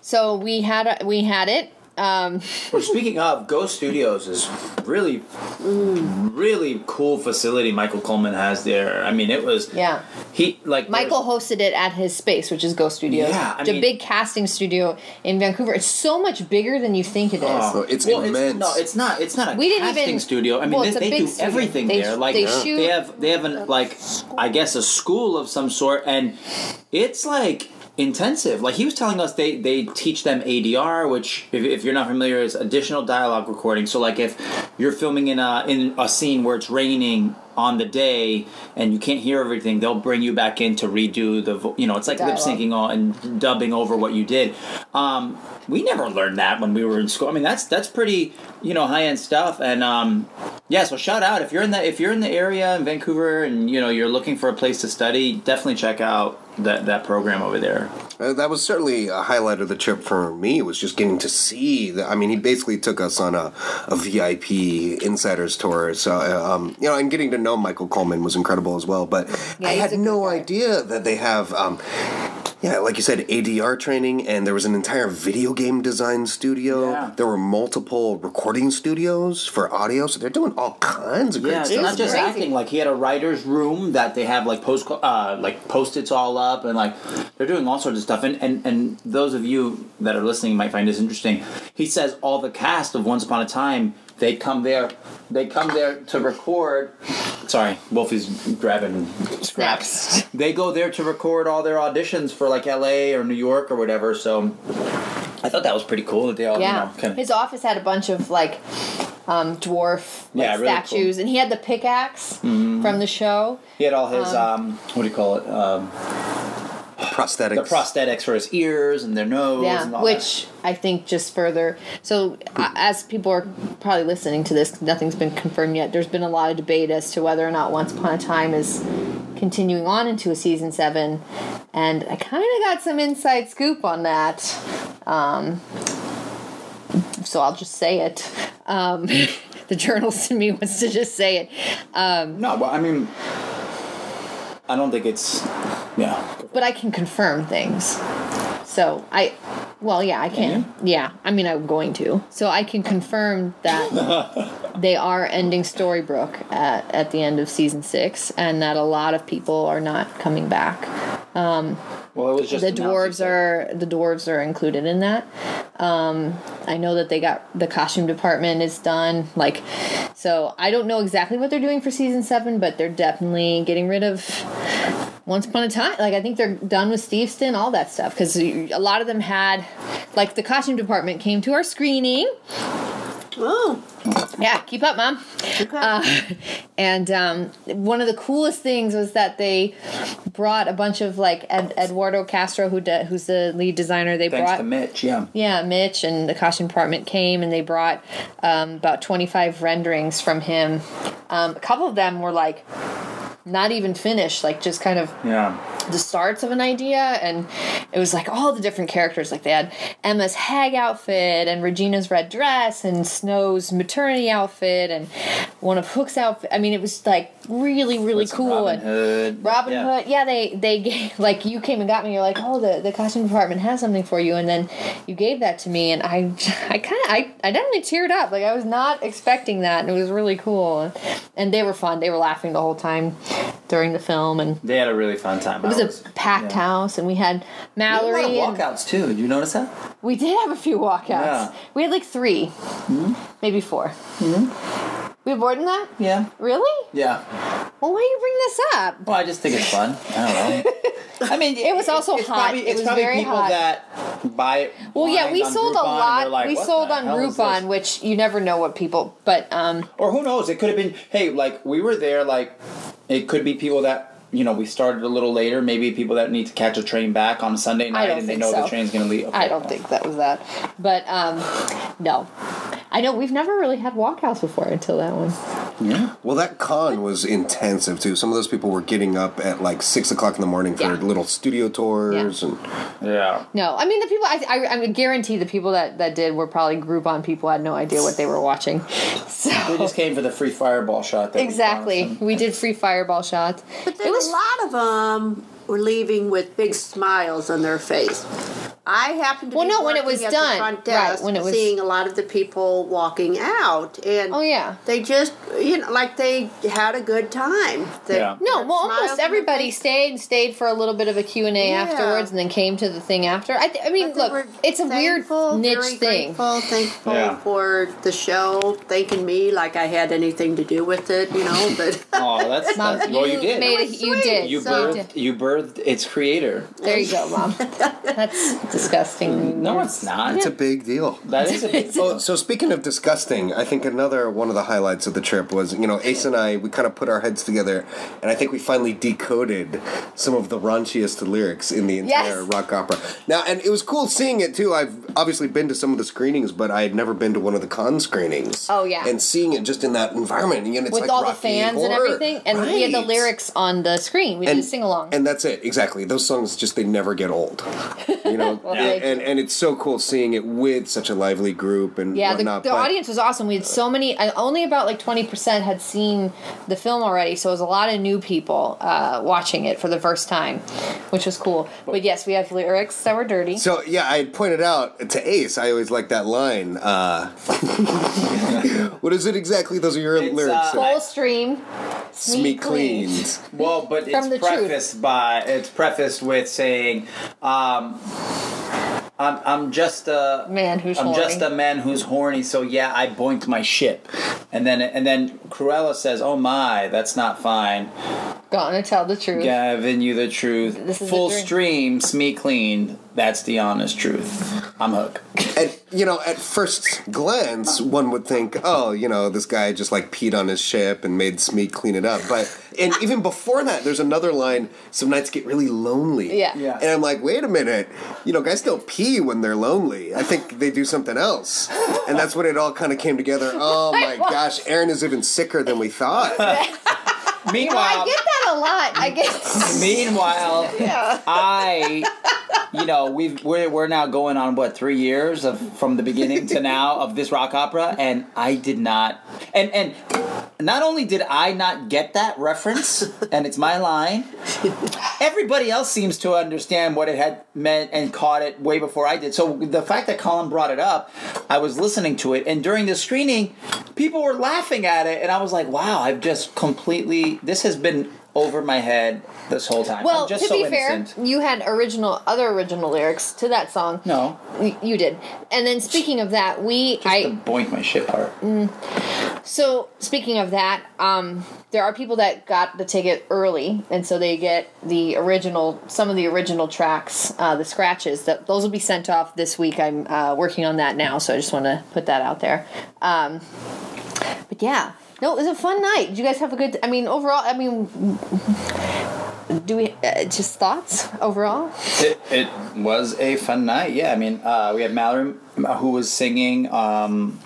so we had we had it. Um,
Well, speaking of, Ghost Studios is really, really cool facility Michael Coleman has there. I mean, it was
yeah.
he like
Michael hosted it at his space, which is Ghost Studios.
Yeah, I
it's a big casting studio in Vancouver. It's so much bigger than you think it is.
Oh, it's
well,
immense.
It's, no, it's not. It's not a
We didn't
casting
even-
studio. I mean,
well,
they, they do
studio.
everything
They-
there. Like
they
they,
shoot-
have they have an like I guess a school of some sort, and it's like intensive. Like he was telling us, they they teach them ADR, which if, if you're not familiar, is additional dialogue recording. So like if you're filming in a in a scene where it's raining on the day and you can't hear everything, they'll bring you back in to redo the vo- you know it's like lip syncing all and dubbing over what you did. Um, we never learned that when we were in school. I mean, that's that's pretty you know high end stuff. And um, yeah, so shout out if you're in the if you're in the area in Vancouver and you know you're looking for a place to study, definitely check out that that program over there.
Uh, that was certainly a highlight of the trip for me. Was just getting to see. The, I mean, he basically took us on a, a VIP insiders tour. So, uh, um, you know, and getting to know Michael Coleman was incredible as well. But
Yeah,
I had no idea that they have. Um, yeah, like you said, ADR training, and there was an entire video game design studio.
Yeah.
There were multiple recording studios for audio, so they're doing all kinds of great
Yeah, it's
stuff.
not just
crazy.
acting. Like he had a writer's room that they have like post uh, like post its all up, and like they're doing all sorts of stuff. And, and and those of you that are listening might find this interesting. He says all the cast of Once Upon a Time they come there. They come there to record. Sorry, Wolfie's grabbing scraps. They go there to record all their auditions for like L.A. or New York or whatever. So I thought that was pretty cool that they all
Yeah,
you know kind of
his office had a bunch of like um, dwarf like,
Yeah, really
statues, and he had the pickaxe from the show.
he had all his um, what do you call it um,
prosthetics.
the prosthetics for his ears and their nose and
Yeah,
all
which I think just further. So, uh, as people are probably listening to this, nothing's been confirmed yet. There's been a lot of debate as to whether or not Once Upon a Time is continuing on into a season seven, and I kind of got some inside scoop on that. Um, so I'll just say it. Um, (laughs) the journalist in me wants to just say it.
that. no well I mean I don't think it's yeah
but I can confirm things. So I, well, yeah, I can. Yeah, I mean, I'm going to. So I can confirm that (laughs) they are ending Storybrooke at, at the end of season six, and that a lot of people are not coming back. Um,
Well, it was just
the dwarves are the dwarves are included in that. Um, I know that they got the costume department is done. Like, so I don't know exactly what they're doing for season seven, but they're definitely getting rid of Once Upon a Time. Like, I think they're done with Steveston, all that stuff, because a lot of them had, like, the costume department came to our screening.
Oh,
Yeah, keep up, mom. Uh, (laughs) and um, one of the coolest things was that they brought a bunch of like Ed, Eduardo Castro, who de- who's the lead designer. They
Thanks
brought
to Mitch, yeah.
yeah, Mitch and the costume department came and they brought um, about 25 renderings from him. Um, a couple of them were like not even finished, like just kind of
Yeah.
the starts of an idea. And it was like all the different characters. Like they had Emma's hag outfit and Regina's red dress and Snow's maternity outfit and one of Hook's outfit. I mean, it was like really, really cool.
Robin
and
Hood.
Robin
yeah.
Hood, yeah, they they (laughs) gave, like you came and got me. You're like, oh, the, the costume department has something for you, and then you gave that to me, and I (laughs) I kind of I, I definitely teared up. Like I was not expecting that, and it was really cool, and they were fun. They were laughing the whole time during the film, and
They had a really fun time.
it was a packed house, and we had
There were a
Mallory.
lot
and-
of walkouts too. Did you notice that?
we did have a few walkouts.
Yeah.
We had like 3 hmm? maybe 4 hmm? We have more than that?
Yeah.
Really?
Yeah.
Well, why do you bring this up?
Well, I just think it's fun. I don't know. I mean, (laughs)
It was also
it's
hot.
Probably,
It was
probably
very
people
hot.
that buy it.
Well, yeah, we sold a
Groupon, and
lot.
like,
we sold on Groupon, which you never know what people. But um,
Or who knows? It could have been. Hey, like we were there. Like it could be people that you know we started a little later. Maybe people that need to catch a train back on a Sunday night and they know
so.
the train's going to leave. Okay,
I don't
well.
think that was that. But um, no, I know we've never really had walkouts before until that one.
Yeah.
Well, that con was intensive too. Some of those people were getting up at like six o'clock in the morning for
Yeah.
little studio tours, and
Yeah.
No, I mean the people. I, I, I would guarantee the people that that did were probably Groupon people had no idea what they were watching. (laughs) So
They just came for the free fireball shot. That we
exactly,
promised
we did free fireball shots.
but then
It was
a lot of them were leaving with big smiles on their face. I happened to
Well,
be
no, when it was
at
done,
the front
right, when it was-
seeing a lot of the people walking out, and
Oh, yeah.
they just you know like they had a good time. They
Yeah.
No, well, almost everybody
face.
stayed and stayed for a little bit of a Q and A
Yeah.
afterwards, and then came to the thing after. I, th- I mean, look, it's a
thankful,
weird niche
very
thing.
Grateful, thankful
Yeah.
for the show, thanking me like I had anything to do with it, you know. But
Oh, that's, (laughs)
Mom,
that's well, you did.
Made a,
It was
you did.
you
so-
birthed you birthed its creator.
There you go, mom. (laughs) That's disgusting.
No, it's not.
it's a big deal.
that is a big. (laughs)
Oh, so speaking of disgusting, I think another one of the highlights of the trip was, you know, Ace and I, we kind of put our heads together, and I think we finally decoded some of the raunchiest lyrics in the entire
Yes.
rock opera. Now, and it was cool seeing it too. I've obviously been to some of the screenings, but I had never been to one of the con screenings.
Oh, yeah.
and seeing it just in that environment, and it's like
with
like
all the
Rocky
fans and
Horror.
everything, and we had the lyrics on the screen. We did sing along.
And that's it, exactly. Those songs just they never get old. You know, (laughs)
Well,
and, and and it's so cool seeing it with such a lively group and
Yeah, the,
whatnot.
the
but-
audience was awesome. We had so many, uh, only about like 20% had seen the film already, so it was a lot of new people uh, watching it for the first time, which was cool. But yes, we have lyrics that were dirty.
So yeah, I pointed out to Ace. I always like that line. Uh, (laughs) what is it exactly? Those are your
It's,
lyrics.
uh,
Full stream,
Smee cleans.
Well, but
From the
it's
truth.
prefaced by it's prefaced with saying, um, "I'm I'm just a
Man who's
I'm just
horny.
a man who's horny." So yeah, I boinked my ship, and then and then Cruella says, "Oh my, that's not fine."
Gonna tell the truth.
Giving you the truth,
This is
full stream, Smee clean. That's the honest truth. I'm Hook.
And you know, at first glance, one would think, oh, you know, this guy just like peed on his ship and made Smee clean it up. But and even before that, there's another line. Some nights get really lonely.
Yeah.
Yeah.
And I'm like, wait a minute, you know, guys don't pee when they're lonely. I think they do something else. And that's when it all kind of came together. Oh (laughs) my gosh, Aaron is even sicker than we thought. (laughs)
Meanwhile,
I get that a lot. I get. (laughs)
Meanwhile, I, you know, we've we're, we're now going on what three years of from the beginning to now of this rock opera, and I did not, and and not only did I not get that reference, and it's my line, everybody else seems to understand what it had meant and caught it way before I did. So the fact that Colin brought it up, I was listening to it, and during the screening, people were laughing at it, and I was like, wow, I've just completely. This has been over my head this whole time.
Well, to
so
be
innocent.
fair, you had original other original lyrics to that song.
No,
Y- you did. And then speaking of that, we
just
I
the boink my shit part.
So speaking of that, um, there are people that got the ticket early, and so they get the original, some of the original tracks, uh, the scratches. That those will be sent off this week. I'm uh, working on that now, so I just want to put that out there. Um, but yeah, no, it was a fun night. Did you guys have a good? I mean, overall, I mean, do we uh, just thoughts overall?
It, it was a fun night. Yeah, I mean, uh, we had Mallory who was singing um,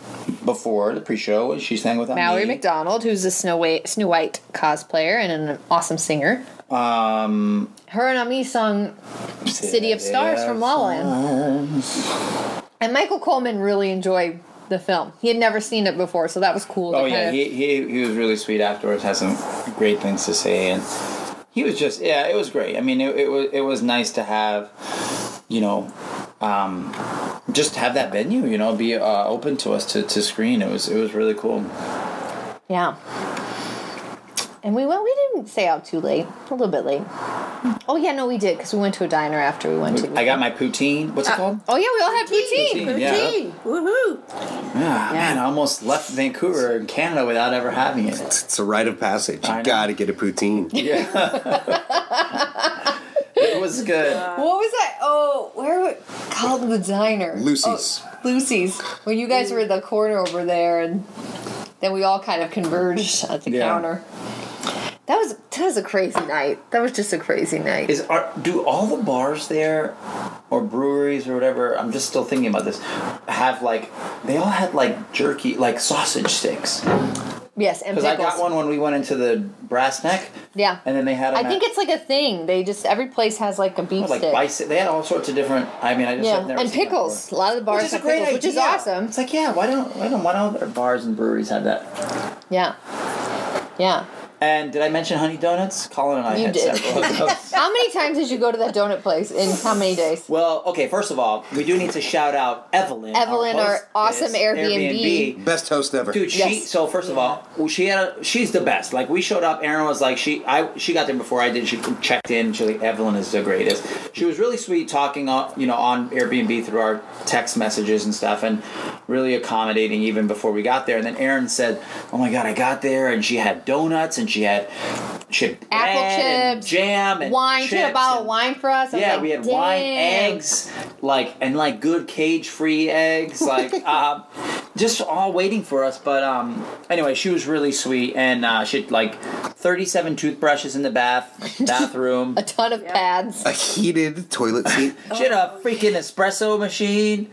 before the pre-show. and She sang with
Mallory
me.
McDonald, who's a Snow White, Snow White cosplayer and an awesome singer.
Um,
Her and Ami sung City of Stars from La La Land. And Michael Coleman really enjoyed the film. He had never seen it before, so that was cool. to
Oh yeah, he, he he was really sweet afterwards. Had some great things to say, and he was just yeah, it was great. I mean, it, it was it was nice to have, you know, um, just have that venue. You know, be uh, open to us to, to screen. It was it was really cool.
yeah. And we went. We didn't stay out too late. A little bit late. Oh yeah, no, we did because we went to a diner after we went to.
I got my poutine. What's it uh, called?
Oh yeah, we all had poutine.
Poutine. Yeah.
Poutine. Woohoo!
Ah, yeah, man, I almost left Vancouver and Canada without ever having it.
It's a rite of passage.
I
You
know.
gotta get a poutine. Yeah. (laughs)
it was good.
What was that? Oh, where was called the diner?
Oh, Lucy's.
Oh, Lucy's. When you guys were at the corner over there, and then we all kind of converged at the
Yeah.
counter. That was that was a crazy night. That was just a crazy night.
Is are do all the bars there, or breweries or whatever? I'm just still thinking about this. Have like they all had like jerky, like sausage sticks.
yes, and
Because I got one when we went into the Brassneck.
Yeah.
And then they had.
I think
at-
it's like a thing. They just every place has like a beef
like
stick.
bison. They had all sorts of different. I mean, I just
yeah, and pickles. A lot of the bars
Which is a
have
great
pickles, which is awesome.
It's like, yeah, why don't why don't why don't other bars and breweries have that?
Yeah, yeah.
And did I mention Honey Donuts? Colin and I
You
had
did.
several of those. (laughs) (laughs)
How many times did you go to that donut place in how many days?
Well, okay. First of all, we do need to shout out Evelyn.
Evelyn, our
hostess,
awesome Airbnb.
Best host ever.
Dude, she
Yes.
so first of all, she had a, she's the best. Like we showed up, Aaron was like she I she got there before I did. She checked in. She like Evelyn is the greatest. She was really sweet, talking on you know on Airbnb through our text messages and stuff, and really accommodating even before we got there. And then Aaron said, "Oh my god, I got there, and she had donuts, and she had she had bread
Apple
and
chips,
jam, and
Wine. She had a bottle of wine for us. I
yeah,
like,
we had wine, eggs, like and like good cage-free eggs, (laughs) like um, just all waiting for us. But um, anyway, she was really sweet, and uh, she had like thirty-seven toothbrushes in the bath (laughs) bathroom.
A ton of pads.
A heated toilet seat. (laughs)
She had a freaking espresso machine.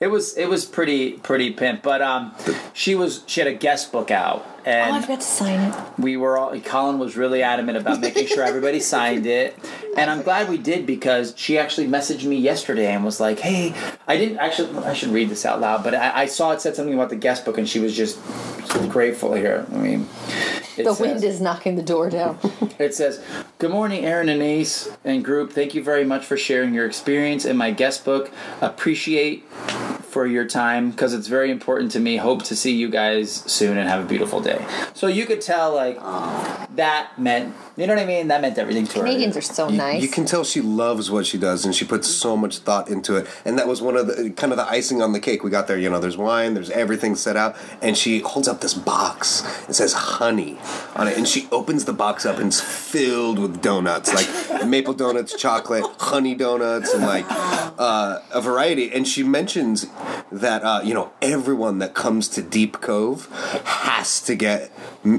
It was it was pretty pretty pimp. But um, she was she had a guest book out,
Oh, I
and
forgot to sign it.
we were all Colin was really adamant about making sure everybody (laughs) signed it. And I'm glad we did because she actually messaged me yesterday and was like, Hey, I didn't actually I should read this out loud, but I, I saw it said something about the guest book and she was just grateful here. I mean it
The
says-
wind is knocking the door down. (laughs)
it says, Good morning, Aaron and Ace and group. Thank you very much for sharing your experience in my guest book. Appreciate for your time because it's very important to me. Hope to see you guys soon and have a beautiful day. So you could tell, like, that meant, you know what I mean? That meant everything to her.
Canadians are so
You,
nice.
you can tell she loves what she does, and she puts so much thought into it. And that was one of the kind of the icing on the cake. We got there, you know. There's wine, there's everything set out, and she holds up this box. It says honey on it, and she opens the box up, and it's filled with donuts, like (laughs) maple donuts, chocolate, honey donuts, and like uh, a variety. And she mentions that uh, you know everyone that comes to Deep Cove has to get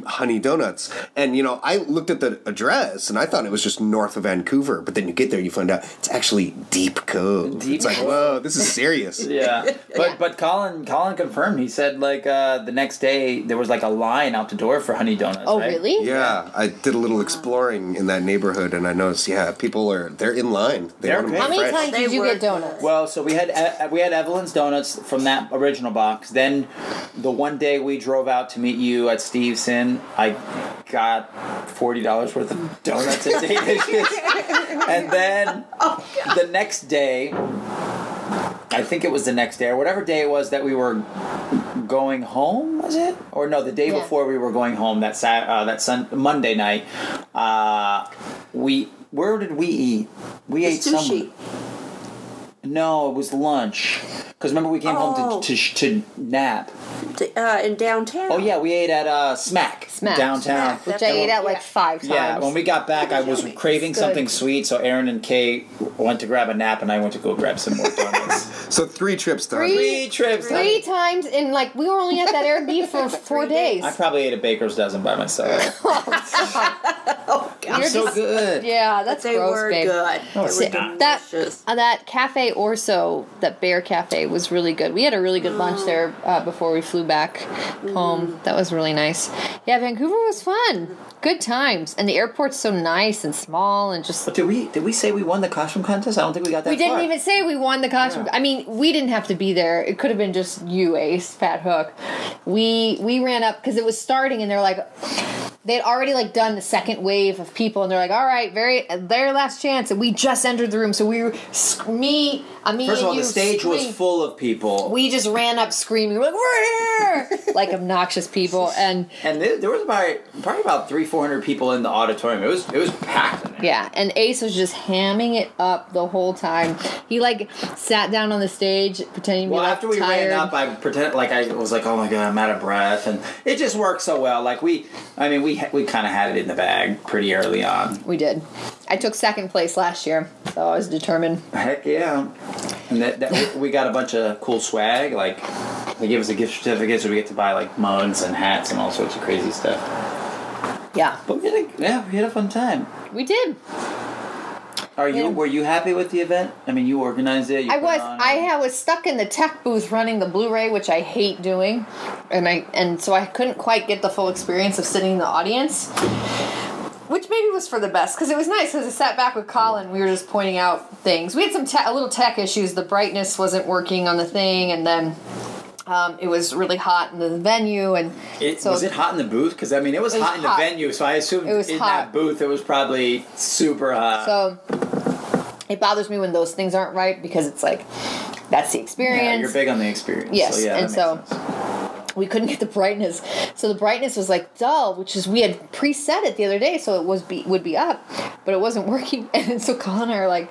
honey donuts. And you know, I looked at the address and I thought it was just north of Vancouver, but then you get there, you find out it's actually Deep Cove.
Deep
it's like, whoa, this is serious. (laughs)
Yeah, (laughs) but but Colin Colin confirmed. He said like uh, the next day there was like a line out the door for honey donuts.
oh,
right?
really?
Yeah, I did a little exploring in that neighborhood, and I noticed, yeah, people are they're in line. They
They're
want them
okay.
How many
fresh.
times
They
did you
were-
get donuts?
Well, so we had uh, we had Evelyn's donuts from that original box. Then the one day we drove out to meet you at Steveston, I got forty dollars worth of donuts and (laughs) dishes. and then the next day, I think it was the next day or whatever day it was that we were going home. Was it or no? The day
Yeah.
before we were going home that Sat uh, that sun Monday night. Uh, we where did we eat? We ate
Sushi.
some. No, it was lunch. Because remember we came
Oh.
home to, to to nap.
Uh, in downtown.
Oh yeah, we ate at uh, Smack,
Smack.
downtown.
Smack.
Which I ate at like
Yeah.
five times.
Yeah, when we got back, I was craving
Good.
something sweet, so Aaron and Kay went to grab a nap, and I went to go grab some more donuts. (laughs)
So three trips done.
Three-
Three trips.
Three times in like we were only at that Airbnb (laughs) for four
Three
days.
I probably ate a baker's dozen by myself. (laughs) I'm
You're
so
just-
good.
Yeah, that's
they
gross,
were
babe.
good.
No,
they were.
That
delicious.
uh, that cafe Orso, that Bear Cafe, was really good. We had a really good lunch there uh, before we flew back home. That was really nice. Yeah, Vancouver was fun. Good times, and the airport's so nice and small, and just.
But did we did we say we won the costume contest? I don't think we got that.
We didn't
far.
even say we won the costume. I mean, we didn't have to be there. It could have been just you, Ace, Fat Hook. We we ran up because it was starting, and they're like, they'd already like done the second wave of people, and they're like, all right, very their last chance, and we just entered the room, so we were me, uh, me,
First of all, the stage was full of people,
We just ran up screaming, like we're here, (laughs) like obnoxious people, and
and there, there was about probably about three four hundred people in the auditorium. It was it was packed. In there.
Yeah, and Ace was just hamming it up the whole time. He like sat down on the stage pretending to
Well,
be like,
after we
tired.
ran up, I pretended like I was like, "Oh my god, I'm out of breath," and it just worked so well. Like we, I mean, we we kind of had it in the bag pretty early on.
We did. I took second place last year, so I was determined.
Heck yeah! And that, that we got a bunch of cool swag. Like they gave us a gift certificate, so we get to buy like mugs and hats and all sorts of crazy stuff.
Yeah,
But we had a, yeah, we had a fun time.
we did.
Are you?
Yeah.
Were you happy with the event? I mean, you organized it. You
I was.
it.
I was stuck in the tech booth running the Blu-ray, which I hate doing, and I and so I couldn't quite get the full experience of sitting in the audience. Which maybe was for the best because it was nice because I sat back with Colin. We were just pointing out things. We had some te- a little tech issues. The brightness wasn't working on the thing, and then um, it was really hot in the venue. And
It,
so
was it hot in the booth? Because I mean, it was
It was
hot in
hot.
the venue, so I assumed
It was
in
hot.
that booth it was probably super hot.
So it bothers me when those things aren't right because it's like that's the experience.
yeah, you're big on the experience.
Yes,
so yeah,
and so-
sense.
We couldn't get the brightness, so the brightness was like dull, which is we had preset it the other day, so it was be would be up, but it wasn't working. (laughs) And so Colin and I are like,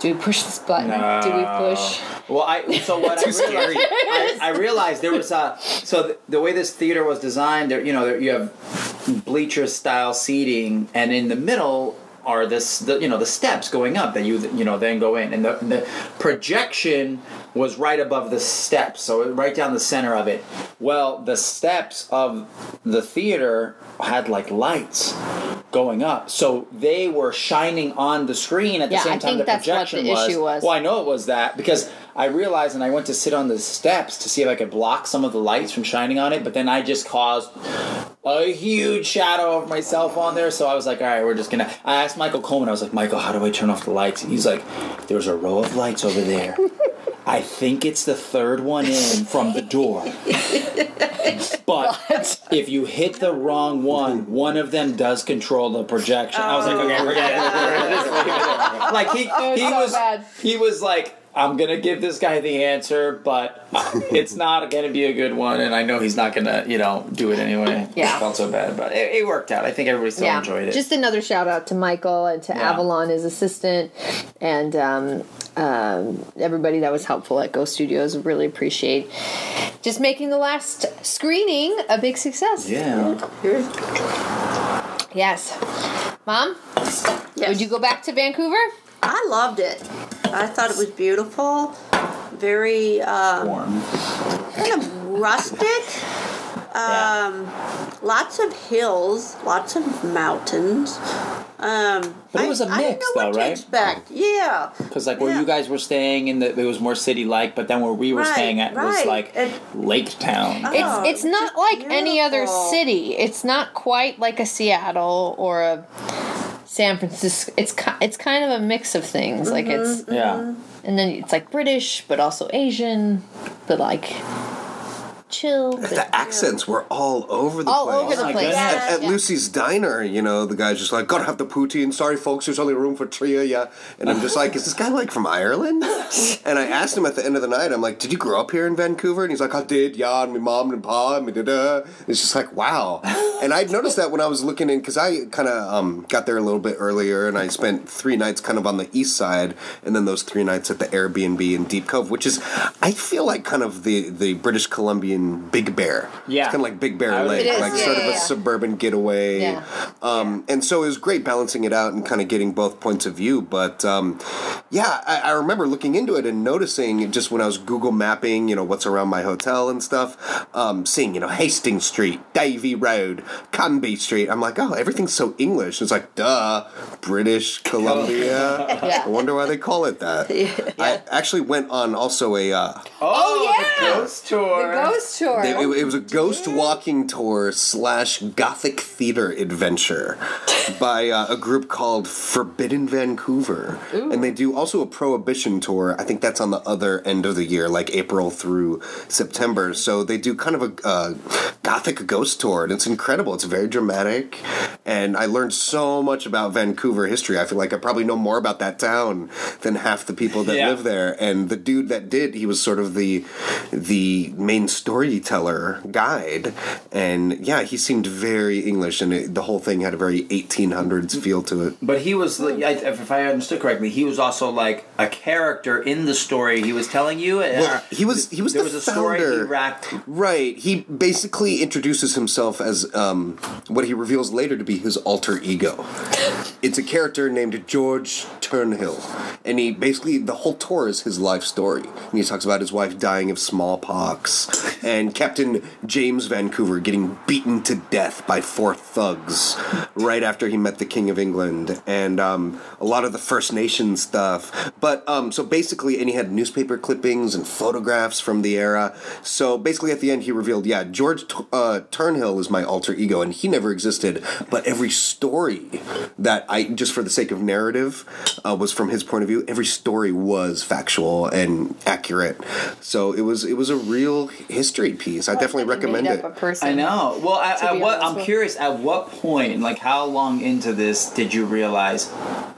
"Do we push this button? Do we push?"
Well, I so (laughs) what I realized, I, I realized there was a so the, the way this theater was designed. There, you know, there, you have bleacher style seating, and in the middle are this the you know the steps going up that you you know then go in, and the the projection was right above the steps, so right down the center of it. Well, the steps of the theater had like lights going up, so they were shining on the screen at the
Yeah,
same
I
time
think
the
that's what the
projection was.
issue was.
Well, I know it was that because I realized and I went to sit on the steps to see if I could block some of the lights from shining on it, but then I just caused a huge shadow of myself on there. So I was like, all right, we're just gonna. I asked Michael Coleman, I was like, Michael, how do I turn off the lights? And He's like, there's a row of lights over there. (laughs) I think it's the third one in from the door. But if you hit the wrong one, one of them does control the projection. I was like, okay, forget it. It. Like he,
was
he
so
was,
bad.
he was like, I'm gonna give this guy the answer, but (laughs) it's not gonna be a good one, and I know he's not gonna, you know, do it anyway.
Yeah.
I felt so bad, but it, it worked out. I think everybody still enjoyed it.
Just another shout out to Michael and to
Yeah.
Avalon, his assistant, and um, um, everybody that was helpful at Ghost Studios. Really appreciate just making the last screening a big success.
yeah.
Yes. Mom,
yes.
would you go back to Vancouver?
I loved it. I thought it was beautiful. Very um,
Warm.
kind of rustic.
Yeah.
Um, lots of hills, lots of mountains. Um,
But it was a
I, I didn't
mix,
know
though,
what
right?
To expect. Yeah.
Because like where
Yeah.
you guys were staying, in the it was more city like, but then where we were
Right,
staying at was like
It-
Lake Town.
Oh,
It's it's not
just
like any other city. It's not quite like a Seattle or a San Francisco. It's it's kind of a mix of things. Like it's
Mm-hmm.
yeah.
and then it's like British, but also Asian, but like chill.
The accents were all over the
all
place.
over the place.
goodness.
at, at
Yeah.
Lucy's diner, you know, the guy's just like, gotta have the poutine. Sorry, folks, there's only room for three of ya. And I'm just like, is this guy like from Ireland? (laughs) And I asked him at the end of the night, I'm like, did you grow up here in Vancouver? And he's like, I did, yeah, and my mom and pa, and me da It's just like, wow. And I'd noticed that when I was looking in, because I kind of um, got there a little bit earlier, and I spent three nights kind of on the east side, and then those three nights at the Airbnb in Deep Cove, which is, I feel like kind of the, the British Columbian Big Bear.
Yeah.
It's kind of like Big Bear Lake,
It is,
like
yeah,
sort
yeah,
of a suburban getaway.
Yeah.
Um, And so it was great balancing it out and kind of getting both points of view. But um, yeah, I, I remember looking into it and noticing just when I was Google mapping, you know, what's around my hotel and stuff, um, seeing, you know, Hastings Street, Davie Road, Cambie Street. I'm like, oh, everything's so English. It's like, duh, British Columbia. (laughs)
Yeah.
I wonder why they call it that. (laughs) I actually went on also a. Uh,
Oh,
yeah.
the ghost tour.
The ghost tour.
It, it- it was a ghost walking tour slash gothic theater adventure (laughs) by uh, a group called Forbidden Vancouver, and they do also a prohibition tour. I think that's on the other end of the year, like April through September. So they do kind of a uh, gothic ghost tour, and it's incredible. It's very dramatic, and I learned so much about Vancouver history. I feel like I probably know more about that town than half the people that
Yeah.
live there. And the dude that did, he was sort of the the main storyteller guide, and yeah, he seemed very English, and it, the whole thing had a very 1800s feel to it.
But he was, like, if I understood correctly, he was also like a character in the story he was telling you.
Well, he was he was
there
the
was a story he
founder.
racked.
Right. He basically introduces himself as um, what he reveals later to be his alter ego. It's a character named George Turnhill, and he basically the whole tour is his life story. And he talks about his wife dying of smallpox, and Captain James Vancouver getting beaten to death by four thugs right after he met the King of England, and um, a lot of the First Nation stuff. But um, so basically, and he had newspaper clippings and photographs from the era. So basically, at the end, he revealed, yeah, George uh, Turnhill is my alter ego, and he never existed. But every story that I, just for the sake of narrative, uh, was from his point of view. Every story was factual and accurate. So it was it was a real history piece. I definitely recommend it.
up a person.
I know. Well, at,
To
at what I'm
with-
curious. At what point, like, how long into this did you realize?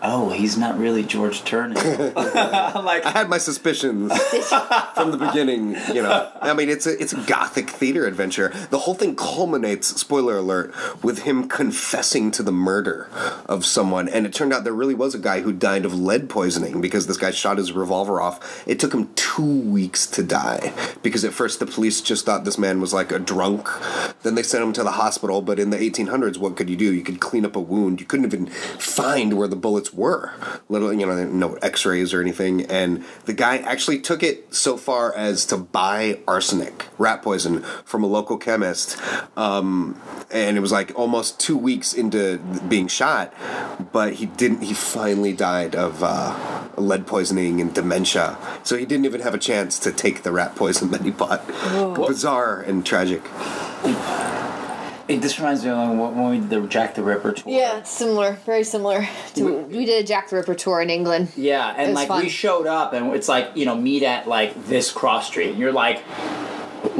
Oh, he's not really George Turnhill. (laughs) (laughs) like,
I had my suspicions (laughs) from the beginning. You know, I mean, it's a it's a gothic theater adventure. The whole thing culminates, spoiler alert, with him confessing to the murder of someone, and it turned out there really was a guy who died of lead poisoning because this guy shot his revolver off. It took him two weeks to die because at first the police just thought this man was like a drunk. Then they sent him to the hospital, but in the 1800s, what could you do? You could clean up a wound. You couldn't even find where the bullets were. Little, you know, no X-rays or anything. And the guy actually took it so far as to buy arsenic, rat poison, from a local chemist. Um, and it was like almost two weeks into being shot, but he didn't. He finally died of uh, lead poisoning and dementia. So he didn't even have a chance to take the rat poison that he bought. Bizarre and tragic.
it, this reminds me of when when we did the Jack the Ripper tour.
Yeah, similar, very similar. To we did a Jack the Ripper tour in England.
Yeah, and like
fun.
we showed up, and it's like you know meet at like this cross street, and you're like,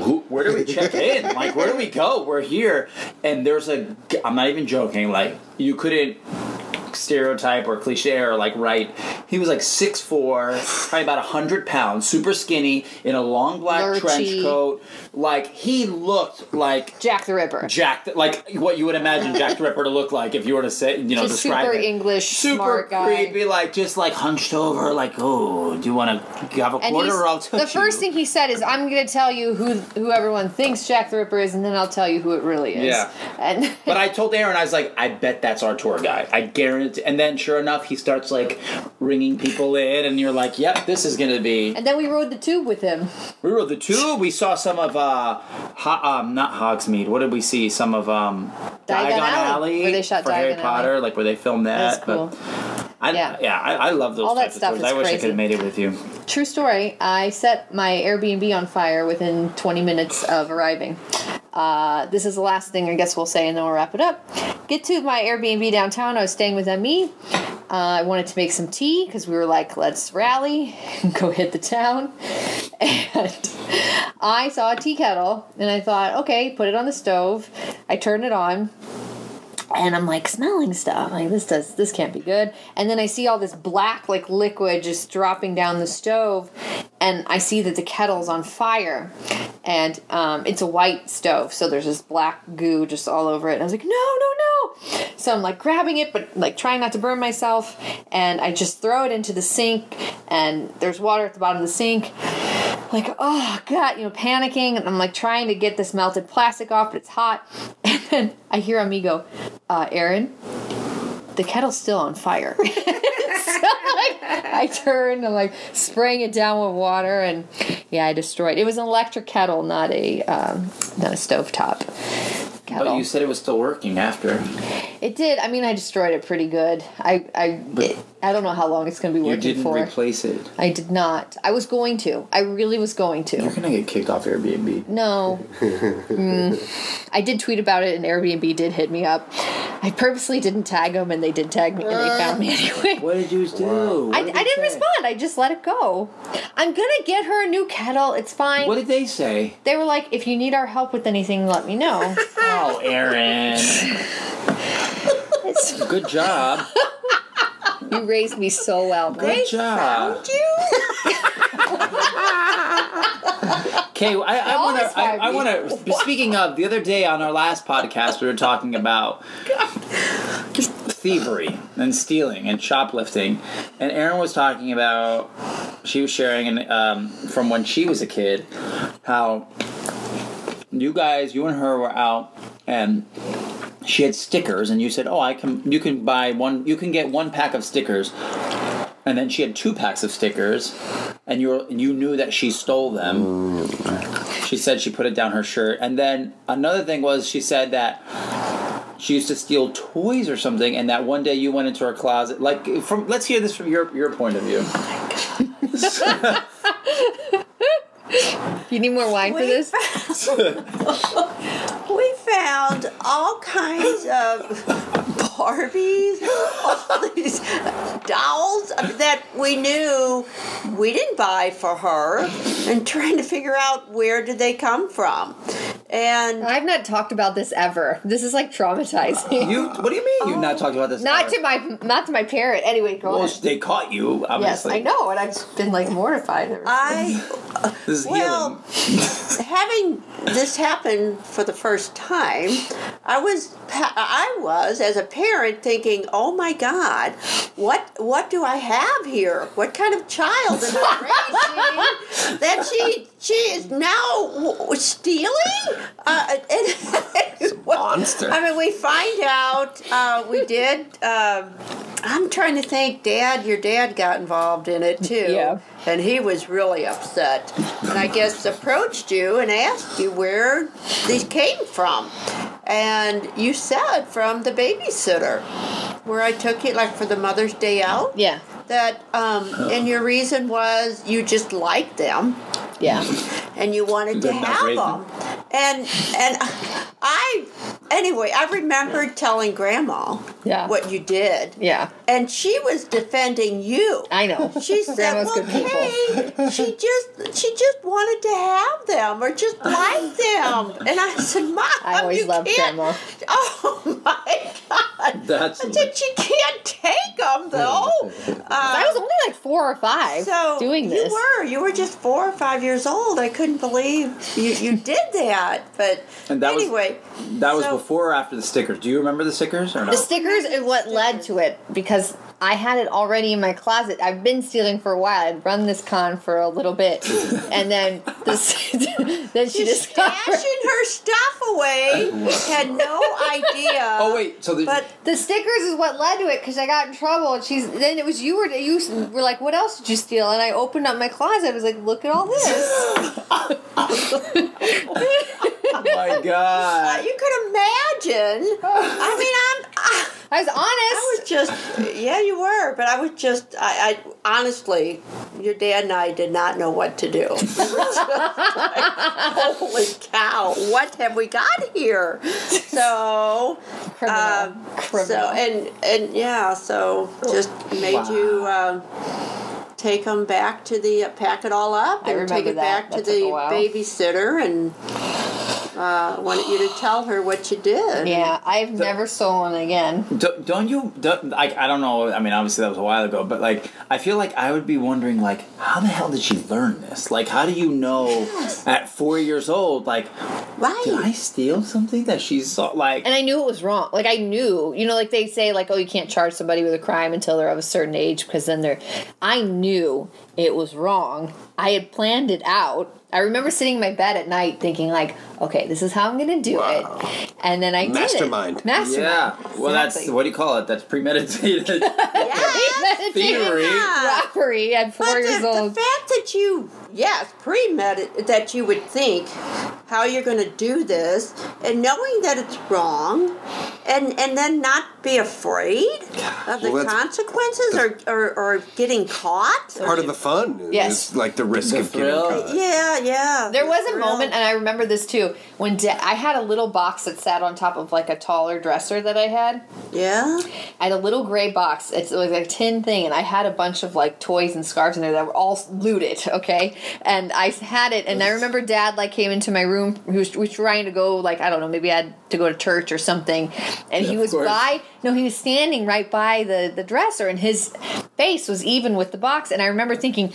who, where do we check in? (laughs) like where do we go? We're here, and there's a, I'm not even joking. Like you couldn't stereotype or cliche or like right. He was like six four, probably about hundred pounds, super skinny, in a long black
Lurchy.
trench coat. Like he looked like
Jack the Ripper.
Jack, like what you would imagine Jack the Ripper to look like if you were to say, you know,
Just
describe
super
it.
English,
super
smart guy.
creepy, like just like hunched over, like, oh, do you want to You have a
And
quarter or I'll touch
the first
you?
thing he said is, "I'm going to tell you who who everyone thinks Jack the Ripper is, and then I'll tell you who it really is."
Yeah.
And (laughs)
But I told Aaron, I was like, I bet that's our tour guy. I guarantee. And then, sure enough, he starts like ringing people in, and you're like, yep, this is gonna be.
and then we rode the tube with him.
We rode the tube. We saw some of uh, Ho- um, not Hogsmeade. What did we see? Some of um,
Diagon Alley, where they shot
for Harry
Diagon
Potter, like where they filmed that.
That's cool.
But I, yeah,
Yeah.
I, I love those
All that
types
stuff
of tours.
is
I wish I
crazy.
could have made it with you.
True story. I set my Airbnb on fire within 20 minutes of arriving. Uh, this is the last thing I guess we'll say, and then we'll wrap it up. Get to my Airbnb downtown. I was staying with ME. Uh, I wanted to make some tea because we were like, let's rally, (laughs) go hit the town. And I saw a tea kettle and I thought, okay, put it on the stove. I turned it on and I'm like smelling stuff. Like this does this can't be good. And then I see all this black like liquid just dropping down the stove, and I see that the kettle's on fire, and um, it's a white stove, so there's this black goo just all over it. And I was like, no, no, no. So I'm like grabbing it, but like trying not to burn myself, and I just throw it into the sink, and there's water at the bottom of the sink like oh god you know panicking and i'm like trying to get this melted plastic off but it's hot (laughs) and then i hear amigo uh aaron the kettle's still on fire (laughs) like (laughs) i turn i'm like spraying it down with water and yeah i destroyed. It It was an electric kettle not a um not a stovetop kettle.
But you said it was still working after.
it did. I mean i destroyed it pretty good. I i it, i don't know how long it's going to be working for.
You didn't
for
replace it.
i did not i was going to i really was going to
You're gonna get kicked off Airbnb.
No. (laughs) Mm. I did tweet about it, and Airbnb did hit me up. I purposely didn't tag them, and they did tag me, and they found me (laughs) anyway.
What did you do? What
I,
did
I didn't
say?
respond. I just let it go. I'm gonna get her a new kettle. It's fine.
What did they say?
they were like, if you need our help with anything, let me know. (laughs)
Oh, Aaron.
It's,
Good job.
You raised me so well.
Good job.
Found you? (laughs)
Okay, I, I want to. I, I want to. Speaking of, the other day on our last podcast, we were talking about thievery and stealing and shoplifting, and Erin was talking about. She was sharing, and um, from when she was a kid, how you guys, you and her, were out and she had stickers, and you said, "Oh, I can. You can buy one. You can get one pack of stickers." And then she had two packs of stickers, and you were, you knew that she stole them. She said she put it down her shirt, and then another thing was she said that she used to steal toys or something, and that one day you went into her closet. Like, from let's hear this from your your point of view. (laughs)
You need more wine for this? (laughs)
We found all kinds of Barbies, (laughs) all these dolls that we knew we didn't buy for her, and trying to figure out where did they come from. And
I've not talked about this ever. This is like traumatizing.
You, what do you mean you've not oh. talked about this?
not
ever?
to my not to my parent. Anyway, go
Well,
ahead.
they caught you.
Yes, I know, and I've been like mortified. ever
I (laughs)
This is
Well,
healing. (laughs)
having this happen for the first time, I was I was as a parent thinking, "Oh my God, what what do I have here? What kind of child am I raising (laughs) that she she is now w- stealing?" Uh, (laughs) and,
monster.
I mean, we find out uh, we did. Um, I'm trying to think. Dad, your dad got involved in it too.
Yeah.
And he was really upset. And I guess approached you and asked you where these came from. And you said from the babysitter, where I took you, like for the Mother's Day out.
Yeah,
That, um, and your reason was you just liked them
yeah.
and you wanted to have them. And and I anyway, I remembered telling Grandma
Yeah.
what you did,
Yeah,
and she was defending you.
I know.
She said,
Grandma's
"Well,
good people."
hey, she just she just wanted to have them or just like them." And I said, "Mom,
I always
you
loved
can't."
Grandma.
Oh my God!
That's-
I said she can't take them though.
I was um, only like four or five
So
doing this.
You were. You were just four or five years old. I couldn't believe you, you did that. But
And that was-
anyway,
That was
so-
before or after the stickers. Do you remember the stickers or no?
The stickers is what led to it because I had it already in my closet. I've been stealing for a while. I'd run this con for a little bit, and then this, (laughs) then she
she's
discovered
stashing her stuff away. Had no idea. (laughs)
oh wait, so the,
But
the stickers is what led to it because I got in trouble. And she's then it was you were you were like, "What else did you steal?" And I opened up my closet. I was like, "Look at all this."
oh (laughs) my
uh,
god.
you could imagine. I mean, I'm.
I was honest.
I was just, yeah, you were, but I was just, I, I honestly, your dad and I did not know what to do. (laughs) We were just like, holy cow, what have we got here? So,
Criminal.
um,
Criminal.
so and and yeah, so just made
Wow.
you. Uh, Take them back to the uh, pack it all up
I
and take it
that.
back
That
to the babysitter and uh, wanted you to tell her what you did.
yeah, I've never stolen again.
Do, don't you? Don't, like I don't know. I mean, obviously that was a while ago, but like I feel like I would be wondering, like, how the hell did she learn this? Like, how do you know at four years old? Like,
Right.
did I steal something that she saw? Like,
And I knew it was wrong. Like I knew, you know, like they say, like, oh, you can't charge somebody with a crime until they're of a certain age because then they're. I knew it was wrong. I had planned it out. I remember sitting in my bed at night thinking, like, okay, this is how I'm going to do it, and then I
Mastermind.
did it. Mastermind.
yeah. Well, that's what do you call it? That's premeditated. (laughs)
Yes.
Theory.
Yeah.
Robbery at four
But
years
the,
old.
the fact that you, yes, pre-medit that you would think how you're going to do this, and knowing that it's wrong, and and then not be afraid of the
Well, that's-
consequences or, or or getting caught.
Part of the fun
Yes.
is like the risk
The
of getting
thrill.
caught.
Yeah, yeah.
There was a moment, and I remember this too, when da- I had a little box that sat on top of like a taller dresser that I had.
Yeah.
I had a little gray box. It was a tin thing, and I had a bunch of like toys and scarves in there that were all looted. Okay, and I had it, and I remember Dad like came into my room. He was, was trying to go like I don't know, maybe I had to go to church or something, and he was by. No, he was standing right by the the dresser, and his face was even with the box. And I remember thinking.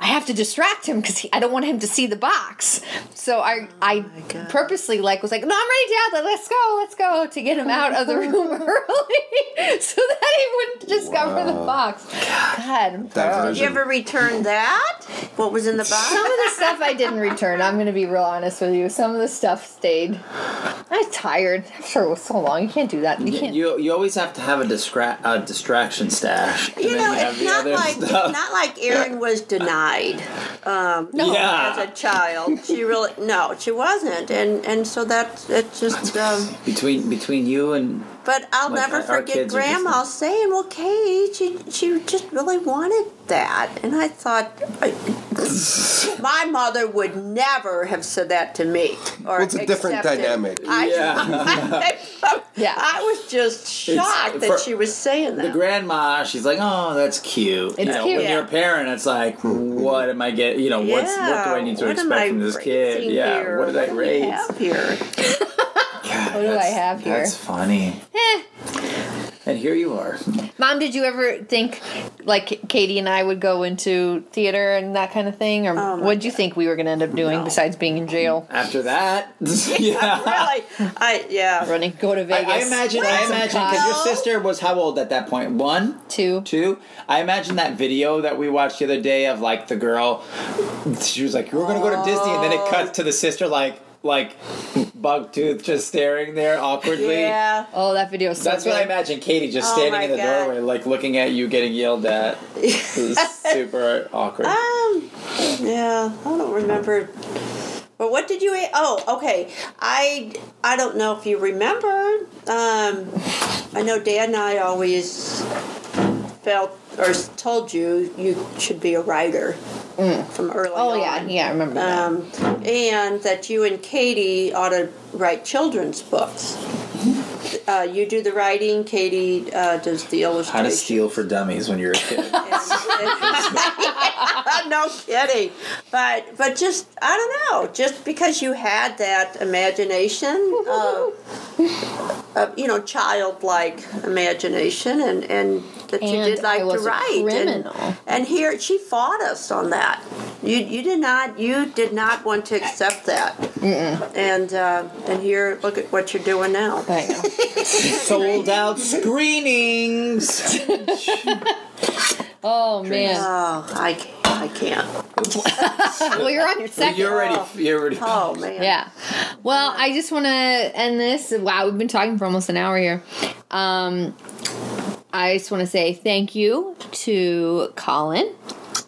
I have to distract him because I don't want him to see the box. So I, I
God.
purposely like was like, no, I'm ready, Dad. Let's go, let's go to get him out of the room early, (laughs) so that he wouldn't discover the box. God, I'm
That.
Did you ever return that? What was in the box?
Some of the stuff I didn't (laughs) return. I'm going to be real honest with you. Some of the stuff stayed. I was tired. I'm it was so long. You can't do that. You can't.
You you always have to have a, distra- a distraction stash.
You know,
have
it's not like
stuff.
not like Erin was denied um,
Yeah.
as a child. She really no, she wasn't, and and so that it's just. Um,
between between you and
but I'll
Like,
never
our- our
forget
kids just
Grandma saying, "Well, Kate, she she just really wanted that," and I thought. (laughs) My mother would never have said that to me. Or
Well, it's a different
accepted.
dynamic.
I, (laughs)
Yeah. (laughs)
Yeah.
I was just shocked that
for-
she was saying that.
the grandma, she's like, "Oh, that's cute." you
It's
know,
cute.
When you're a parent, it's like, "What am I getting? You know, what's what do I need to
what am
expect
I
from this kid?
raising
Yeah,
here?
what did I
do we
raise?
have here?
God,
What do I have here?
That's funny.
Eh.
And here you are.
Mom, did you ever think like Katie and I would go into theater and that kind of thing, or
Oh,
what did you think we were going to end up doing
No.
besides being in jail,
After that, (laughs) yeah.
really? I yeah.
running, go to Vegas?
I imagine. I imagine because your sister was how old at that point? One,
two.
two. I imagine that video that we watched the other day of like the girl. She was like, "We're gonna go to Disney," and then it cuts to the sister like like bug tooth just staring there awkwardly.
Yeah.
Oh, that video. So
That's what I imagine Katie just
Oh
standing
my
in the
God.
doorway, like looking at you getting yelled at. It was (laughs) super awkward.
Um. Yeah. I don't remember. But what did you? eat? Oh, okay. I I don't know if you remember. Um. I know Dad and I always felt or told you you should be a writer from early
Oh
on.
yeah, yeah, I remember that.
um, and that you and Katie ought to write children's books. Uh, you do the writing, Katie uh, does the illustration.
How to steal for dummies when you're a kid. (laughs) (laughs)
no kidding, but but just I don't know, just because you had that imagination, uh, of, you know, childlike imagination, and and that you did like
I was
to write,
criminal.
and and here she fought us on that. You you did not you did not want to accept that, and uh, and here look at what you're doing now.
I know. (laughs)
Sold out screenings. (laughs)
Oh man.
Oh, I can't. I can't. (laughs)
well, you're on your second.
You're already. You're already.
Oh man.
Yeah. Well, I just want to end this. Wow, we've been talking for almost an hour here. Um, I just want to say thank you to Colin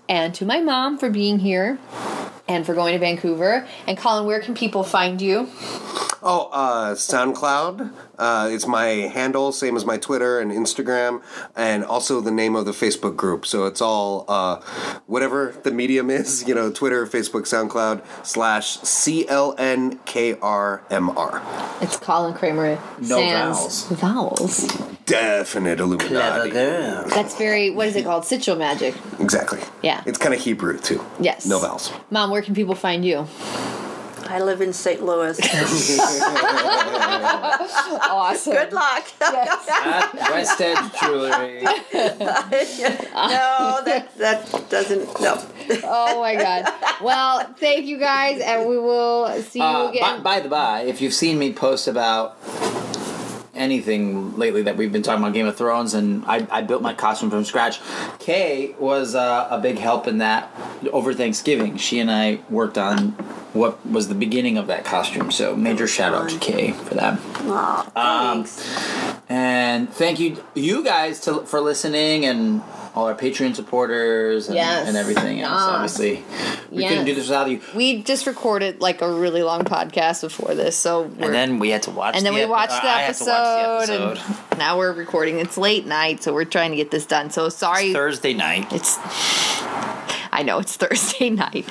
and to my mom for being here and for going to Vancouver. And Colin, where can people find you?
Oh, uh, SoundCloud. Uh, it's my handle, same as my Twitter and Instagram, and also the name of the Facebook group. So it's all uh, whatever the medium is, you know, Twitter, Facebook, SoundCloud slash C L N K R M R.
It's Colin Kramer.
No
Sans vowels.
Definite Illuminati.
girl.
That's very. What is it called? Sigil magic.
Exactly.
Yeah.
It's kind of Hebrew too.
Yes.
No vowels.
Mom, where can people find you?
I live in St. Louis. (laughs)
Awesome.
Good luck.
At West Edge Jewelry.
no, that that doesn't. No. (laughs)
Oh my god. Well, thank you guys, and we will see you
Uh, by,
again.
by the by, if you've seen me post about anything lately that we've been talking about Game of Thrones, and I, I built my costume from scratch. Kay was uh, a big help in that over Thanksgiving. She and I worked on what was the beginning of that costume. So major shout out to Kay for that.
Aw,
Um,
thanks.
And thank you, you guys, to, for listening and all our Patreon supporters and,
Yes.
and everything else.
Ah.
Obviously, we
Yes.
couldn't do this without you.
we just recorded like a really long podcast before this, so
And then we had to watch.
and then
the
we watched
uh,
the
to watch the
episode,
episode.
and now we're recording. It's late night, so we're trying to get this done. So sorry.
Thursday night.
It's (laughs) I know it's Thursday (laughs) night,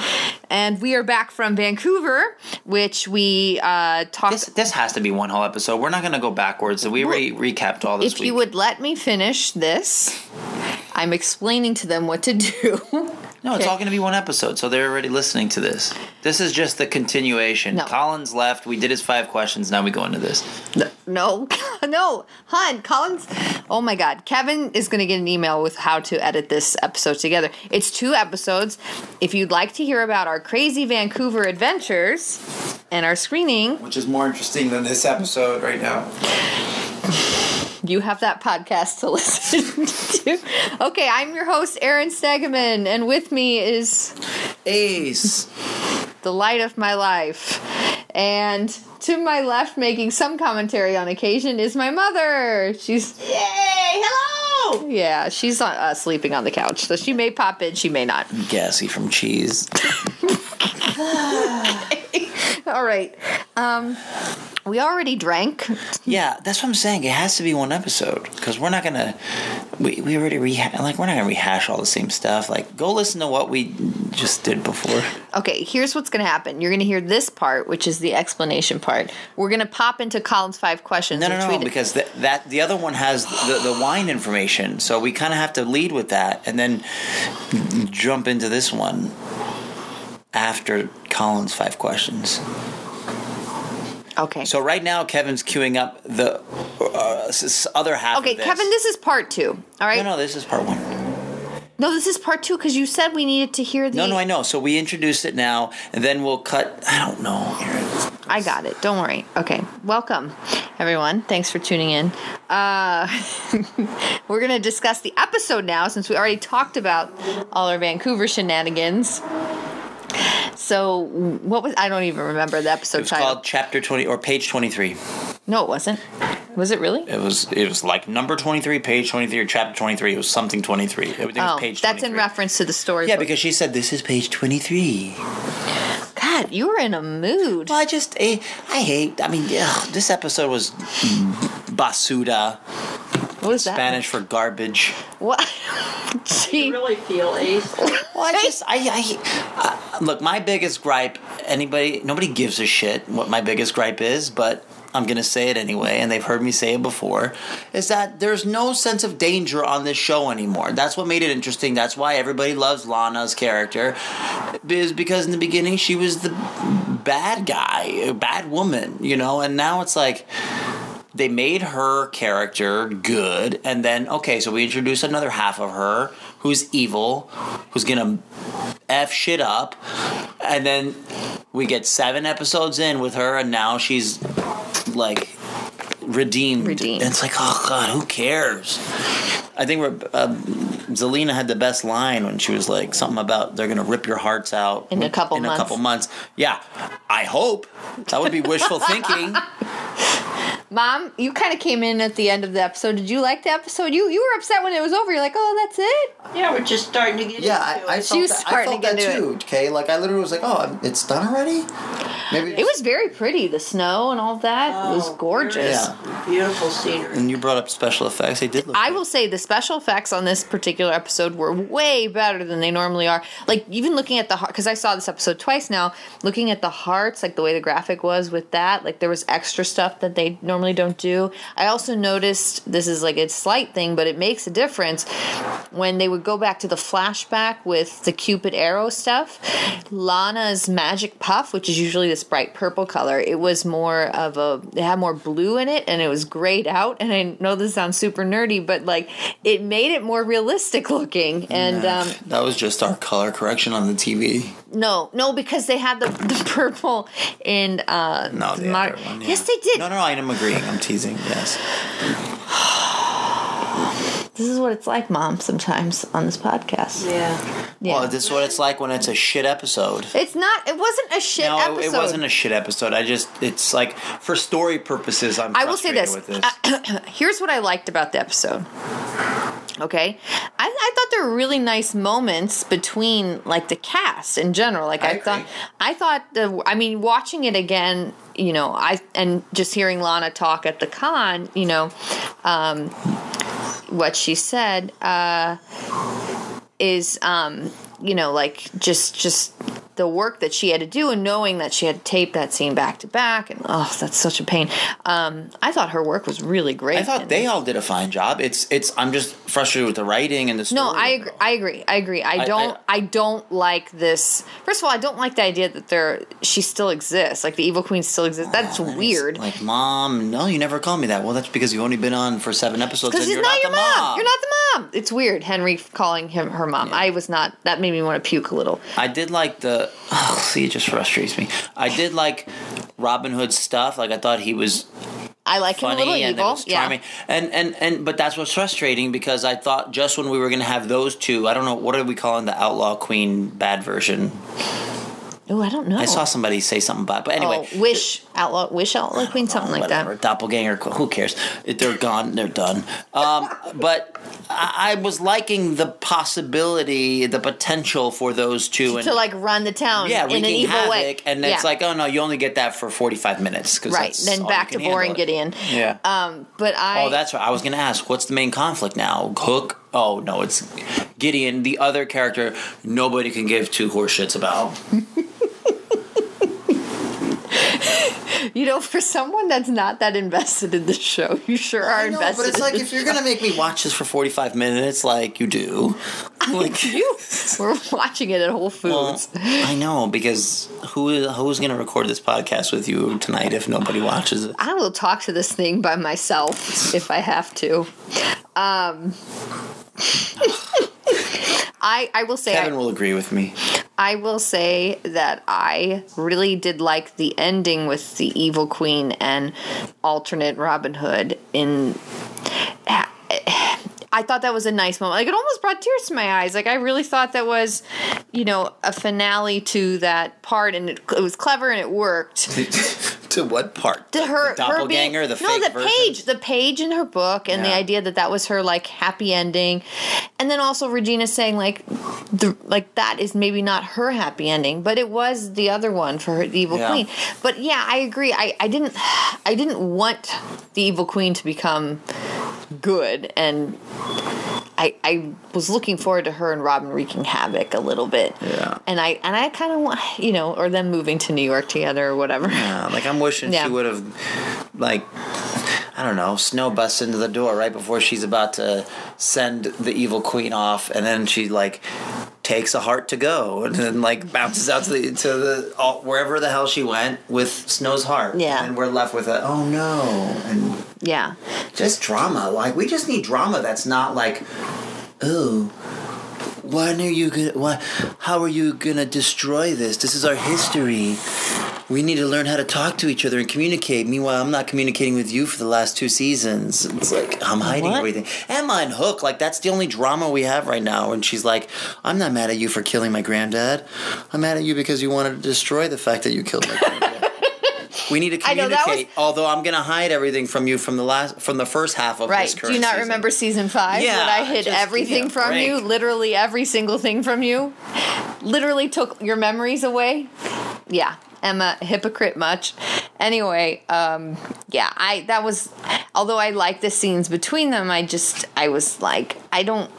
and we are back from Vancouver, which we uh, talked.
This this has to be one whole episode. We're not going to go backwards. We already recapped all this
if
week.
you would let me finish this, I'm explaining to them what to do. (laughs)
no, it's
Okay.
all going to be one episode, so they're already listening to this. This is just the continuation.
No.
Colin's left. We did his five questions. Now we go into this.
No, no, (laughs) hun, Collins. Oh my God, Kevin is going to get an email with how to edit this episode together. It's two episodes. If you'd like to hear about our crazy Vancouver adventures and our screening,
Which is more interesting than this episode right now. (sighs) (laughs)
you have that podcast to (laughs) listen to. Okay, I'm your host, Aaron Stegeman, and with me is
Ace.
the light of my life. And to my left, making some commentary on occasion, is my mother. She's
Yay! Hello.
Yeah, she's uh, uh, sleeping on the couch, so she may pop in, she may not.
Gassy from cheese. (laughs) (laughs)
All right. Um, we already drank.
Yeah, that's what I'm saying. It has to be one episode because we're not gonna. We, we already rehash. Like we're not gonna rehash all the same stuff. Like go listen to what we just did before.
Okay, here's what's going to happen. You're going to hear this part, which is the explanation part. We're going to pop into Colin's five questions.
No, no, no, because that, that the other one has the, the wine information, so we kind of have to lead with that and then jump into this one after Colin's five questions.
Okay.
So right now, Kevin's queuing up the uh, other half.
okay,
of this.
Kevin, this is part two. All right.
No, no, this is part one.
No, this is part two because you said we needed to hear the.
No, no, I know. So we introduced it now, and then we'll cut. I don't know.
I got it. Don't worry. Okay. Welcome, everyone. Thanks for tuning in. Uh, (laughs) we're going to discuss the episode now since we already talked about all our Vancouver shenanigans. So, what was. I don't even remember the episode
It was
title.
called Chapter Twenty or Page Twenty Three.
no, it wasn't. Was it really?
It was. It was like number twenty three, page twenty three, or chapter twenty three. It was something twenty three. I think it was
Oh, that's in reference to the story.
Yeah, because she said this is page twenty three.
God, you were in a mood.
Well, I just eh, I hate. I mean, ugh, this episode was basura,
What was that?
Spanish for garbage.
What? (laughs)
You really feel ace.
Well, I just I, I uh, look. My biggest gripe. Anybody, nobody gives a shit what my biggest gripe is, but. I'm gonna say it anyway, and they've heard me say it before. Is that there's no sense of danger on this show anymore? That's what made it interesting. That's why everybody loves Lana's character, is because in the beginning she was the bad guy, a bad woman, you know, and now it's like they made her character good and then okay so we introduce another half of her who's evil who's gonna f shit up and then we get seven episodes in with her and now she's like redeemed,
Redeemed.
and it's like oh god who cares i think we're uh, Zelena had the best line when she was like something about they're gonna rip your hearts out
In a couple
in
months.
a couple months yeah i hope that would be wishful (laughs) thinking
Mom, you kind of came in at the end of the episode. Did you like the episode? You you were upset when it was over. You're like, oh, that's it.
Yeah, we're just starting to get
Yeah,
into
I, I
it.
felt
was
that, I felt
to
that
get
too.
into
Okay, like I literally was like, "Oh, it's done already." Maybe
It was very pretty. The snow and all that it was
Oh,
gorgeous.
Yeah.
Beautiful scenery.
And you brought up special effects. They did look.
I
good.
will say the special effects on this particular episode were way better than they normally are. Like even looking at the heart, because I saw this episode twice now. Looking at the hearts, like the way the graphic was with that, like there was extra stuff that they normally don't do. I also noticed this is like a slight thing, but it makes a difference when they would go back to the flashback with the Cupid arrow stuff. Lana's magic puff, which is usually this bright purple color, it was more of a it had more blue in it and it was grayed out. And I know this sounds super nerdy, but like it made it more realistic looking. And
Nah,
um,
that was just our color correction on the TV.
no, no, because they had the, the purple in uh,
No, the other one. yeah.
Yes, they did.
No, no, I am agreeing. I'm teasing. Yes.
This is what it's like, Mom. Sometimes on this podcast.
Yeah.
Yeah.
Well, this is what it's like when it's a shit episode.
it's not. It wasn't a shit
no,
episode.
it wasn't a shit episode. I just, it's like for story purposes. I'm.
I will say this.
frustrated With this. (clears throat)
Here's what I liked about the episode. Okay, I, I thought there were really nice moments between like the cast in general. Like
I
I, thought. I thought the. I mean, watching it again, you know, I and just hearing Lana talk at the con, you know, um, what she said uh, is, um, you know, like just just the work that she had to do and knowing that she had to tape that scene back to back and oh that's such a pain um, i thought her work was really great
I thought they
this.
all did a fine job. It's, it's. I'm just frustrated with the writing and the story.
no i agree i agree i agree i
I-
don't
I-
I, don't like this first of all i don't like the idea that there she still exists like the evil queen still exists that's
And
weird
Like, mom, no, you never called me that. Well, that's because you've only been on for seven episodes,
because
and you're
not,
not,
your
the
mom.
mom.
You're not the mom. It's weird. Henry calling him her mom. I was not. That made me want to puke a little.
I did like the. Oh, see, it just frustrates me. I did like Robin Hood's stuff. Like, I thought he was
I like him a little
and it
evil.
was
Yeah.
And and and but that's what's frustrating because I thought just when we were going to have those two, I don't know what are we calling the Outlaw Queen bad version.
Oh, I don't know.
I saw somebody say something about, it. but anyway.
Oh, wish outlaw, wish outlaw queen, something like that.
Doppelganger, who cares? They're gone, they're done. Um, but I, I was liking the possibility, the potential for those two. And,
To like run the town
yeah,
in an evil
havoc,
way.
and it's
Yeah.
like, oh no, you only get that for forty-five minutes, 'cause
right. Then back to boring. Gideon.
Yeah.
Um, but I.
Oh, that's right. I was going to ask, what's the main conflict now? Hook? Oh no, it's Gideon, the other character nobody can give two horse shits about. (laughs) (laughs)
you know, for someone that's not that invested in the show, you sure are
I know,
invested.
but it's like if you're going to make me watch this for forty-five minutes, like you do, like
you (laughs) we're watching it at Whole
Well,
Foods.
I know because who is who's going to record this podcast with you tonight if nobody watches it?
I will talk to this thing by myself if I have to. Um, (laughs) I I will say I,
Kevin will agree with me.
I will say that I really did like the ending with the evil queen and alternate Robin Hood in I thought that was a nice moment. Like it almost brought tears to my eyes. Like I really thought that was, you know, a finale to that part, and it, it was clever and it worked. (laughs)
to what part?
To her,
the
her
doppelganger,
being,
the
no, the
version?
page, the page in her book, and the idea that that was her like happy ending, and then also Regina saying like, the like that is maybe not her happy ending, but it was the other one for her, the evil
Yeah.
queen. But yeah, I agree. I, I didn't, I didn't want the evil queen to become good, and I, I was looking forward to her and Robin wreaking havoc a little bit.
Yeah.
And I and I kind of want you know, or them moving to New York together or whatever.
Yeah, like I'm wishing
Yeah.
she would have, like, I don't know, snow busts into the door right before she's about to send the evil queen off, and then she like takes a heart to go, and then like bounces out to the to the all, wherever the hell she went with Snow's heart.
Yeah.
and we're left with a oh no, and
Yeah.
just drama. Like we just need drama that's not like, oh, when are you gonna? Why? How are you gonna destroy this? This is our history. We need to learn how to talk to each other and communicate. Meanwhile, I'm not communicating with you for the last two seasons. It's like I'm hiding
What?
everything. Emma and Hook, like that's the only drama we have right now. And she's like, I'm not mad at you for killing my granddad. I'm mad at you because you wanted to destroy the fact that you killed my granddad. (laughs) We need to communicate.
was-
although I'm gonna hide everything from you from the last from the first half of this.
Right.
Do
you not
season.
remember season five?
Yeah,
When I hid
just
everything from you, literally every single thing from you, literally took your memories away. Yeah, Emma, hypocrite much. Anyway, um, yeah, I that was. Although I like the scenes between them, I just I was like I don't.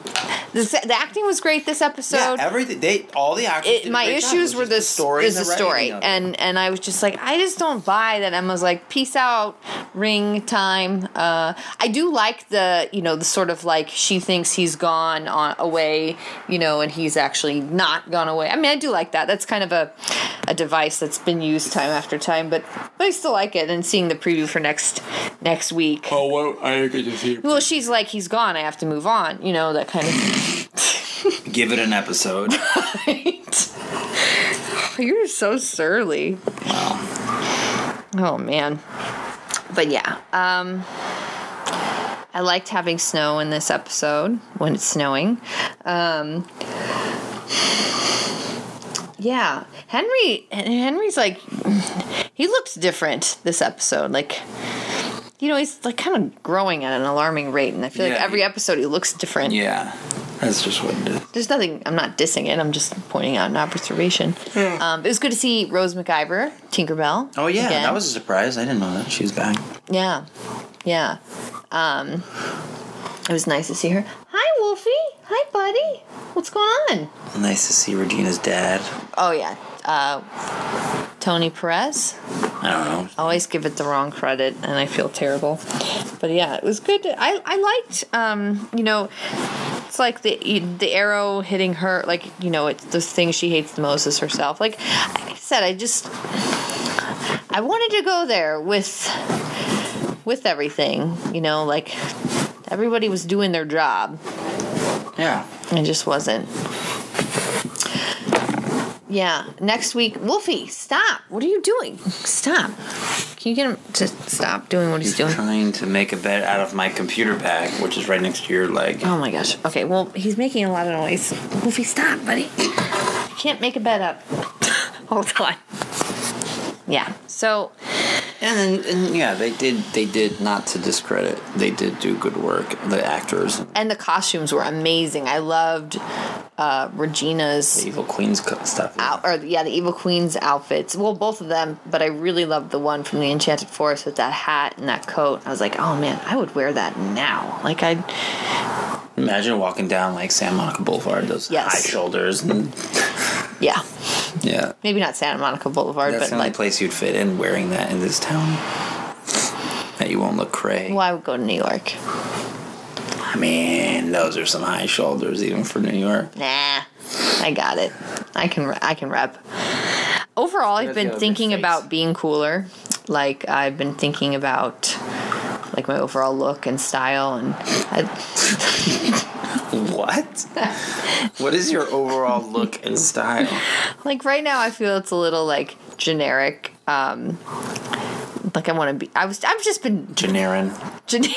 The, the acting was great this episode.
Yeah, everything. They all the actors.
it, my
great
issues were the
the story
is
and
the
the
story,
of it.
and and I was just like, I just don't buy that Emma's like, peace out, ring time. Uh, I do like the you know the sort of like she thinks he's gone on away, you know, and he's actually not gone away. I mean, I do like that. That's kind of a a device that's been used time after time, but but I still like it. And seeing the preview for next next week.
Oh, well, I didn't get to see.
Well, she's like, he's gone. I have to move on. You know that kind of.
Give it an episode.
Right. (laughs) You're so surly. Oh man. But yeah, um I liked having snow in this episode when it's snowing. Um Yeah, Henry Henry's like he looks different this episode. Like you know, he's like kind of growing at an alarming rate and I feel like every
he-
episode he looks different.
yeah, that's just what it is.
There's nothing. I'm not dissing it. I'm just pointing out an observation. Um, it was good to see Rose McIver, Tinkerbell.
Oh yeah,
again.
that was a surprise. I didn't know that she was back.
yeah, yeah. Um, it was nice to see her. Hi, Wolfie. Hi, buddy. What's going on?
Nice to see Regina's dad.
Oh yeah, uh, Tony Perez.
I don't know.
always give it the wrong credit and I feel terrible. But yeah, it was good. I I liked um, you know, it's like the the arrow hitting her like, you know, it's the thing she hates the most is herself. Like I said, I just I wanted to go there with with everything, you know, like everybody was doing their job.
Yeah.
It just wasn't. Yeah. Next week, Wolfie, stop. What are you doing? Stop. Can you get him to stop doing what he's doing?
He's
doing?
trying to make a bed out of my computer bag, which is right next to your leg.
Oh my gosh. Okay, well, he's making a lot of noise. Wolfie, stop, buddy. You can't make a bed up. (laughs) Hold on. Yeah. So,
And, and yeah, they did. They did not to discredit. They did do good work. The actors,
and the costumes were amazing. I loved uh, Regina's
Evil Queen's stuff.
out or yeah the evil queen's outfits well both of them but i really loved the one from the enchanted forest with that hat and that coat i was like oh man i would wear that now like i
Imagine walking down like San Monica Boulevard, those
Yes.
high shoulders, and (laughs)
yeah
yeah,
maybe not santa monica boulevard
that's
but
the only
like
place you'd fit in wearing that in this town. That you won't look cray.
well i would go to new york
I mean, those are some high shoulders even for New York.
nah i got it i can i can rep overall i've been thinking about being cooler like i've been thinking about like my overall look and style and I,
What? what is your overall look and style? (laughs)
like right now i feel it's a little like generic um like i want to be i was i've just been
Janarin.
generic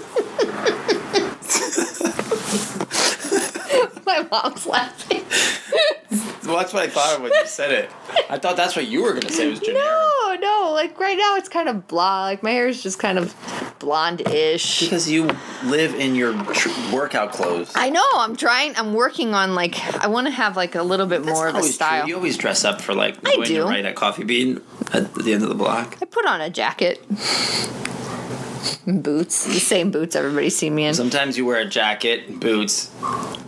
(laughs) (laughs) (laughs) my mom's laughing
Well, that's what I thought of when you said it. I thought that's what you were gonna say was Janarin.
no no like right now it's kind of blah like my hair is just kind of blonde-ish
Because you live in your tr- workout clothes.
I know. I'm trying. I'm working on like. I want to have like a little bit more of a style.
True. You always dress up for like
I
going
do.
to write at Coffee Bean at the end of the block.
I put on a jacket, boots, the same boots everybody see me in.
Sometimes you wear a jacket, boots,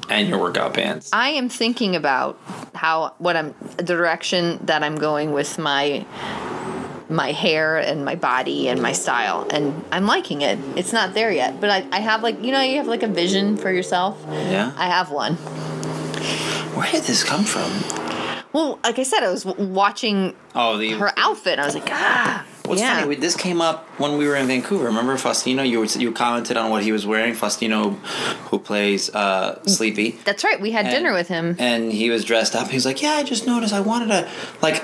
and your workout pants.
I am thinking about how what I'm the direction that I'm going with my my hair and my body and my style and I'm liking it. It's not there yet, but I, I have like you know you have like a vision for yourself.
Yeah.
I have one.
Where did this come from?
Well, like I said, I was watching
Oh, the
her outfit. and I was like, ah,
What's
yeah.
funny? we- This came up when we were in Vancouver. Remember Faustino? You were, you commented on what he was wearing. Faustino, who plays uh, Sleepy.
That's right. We had
And-
dinner with him.
and he was dressed up. He was like, "Yeah, I just noticed. I wanted to like."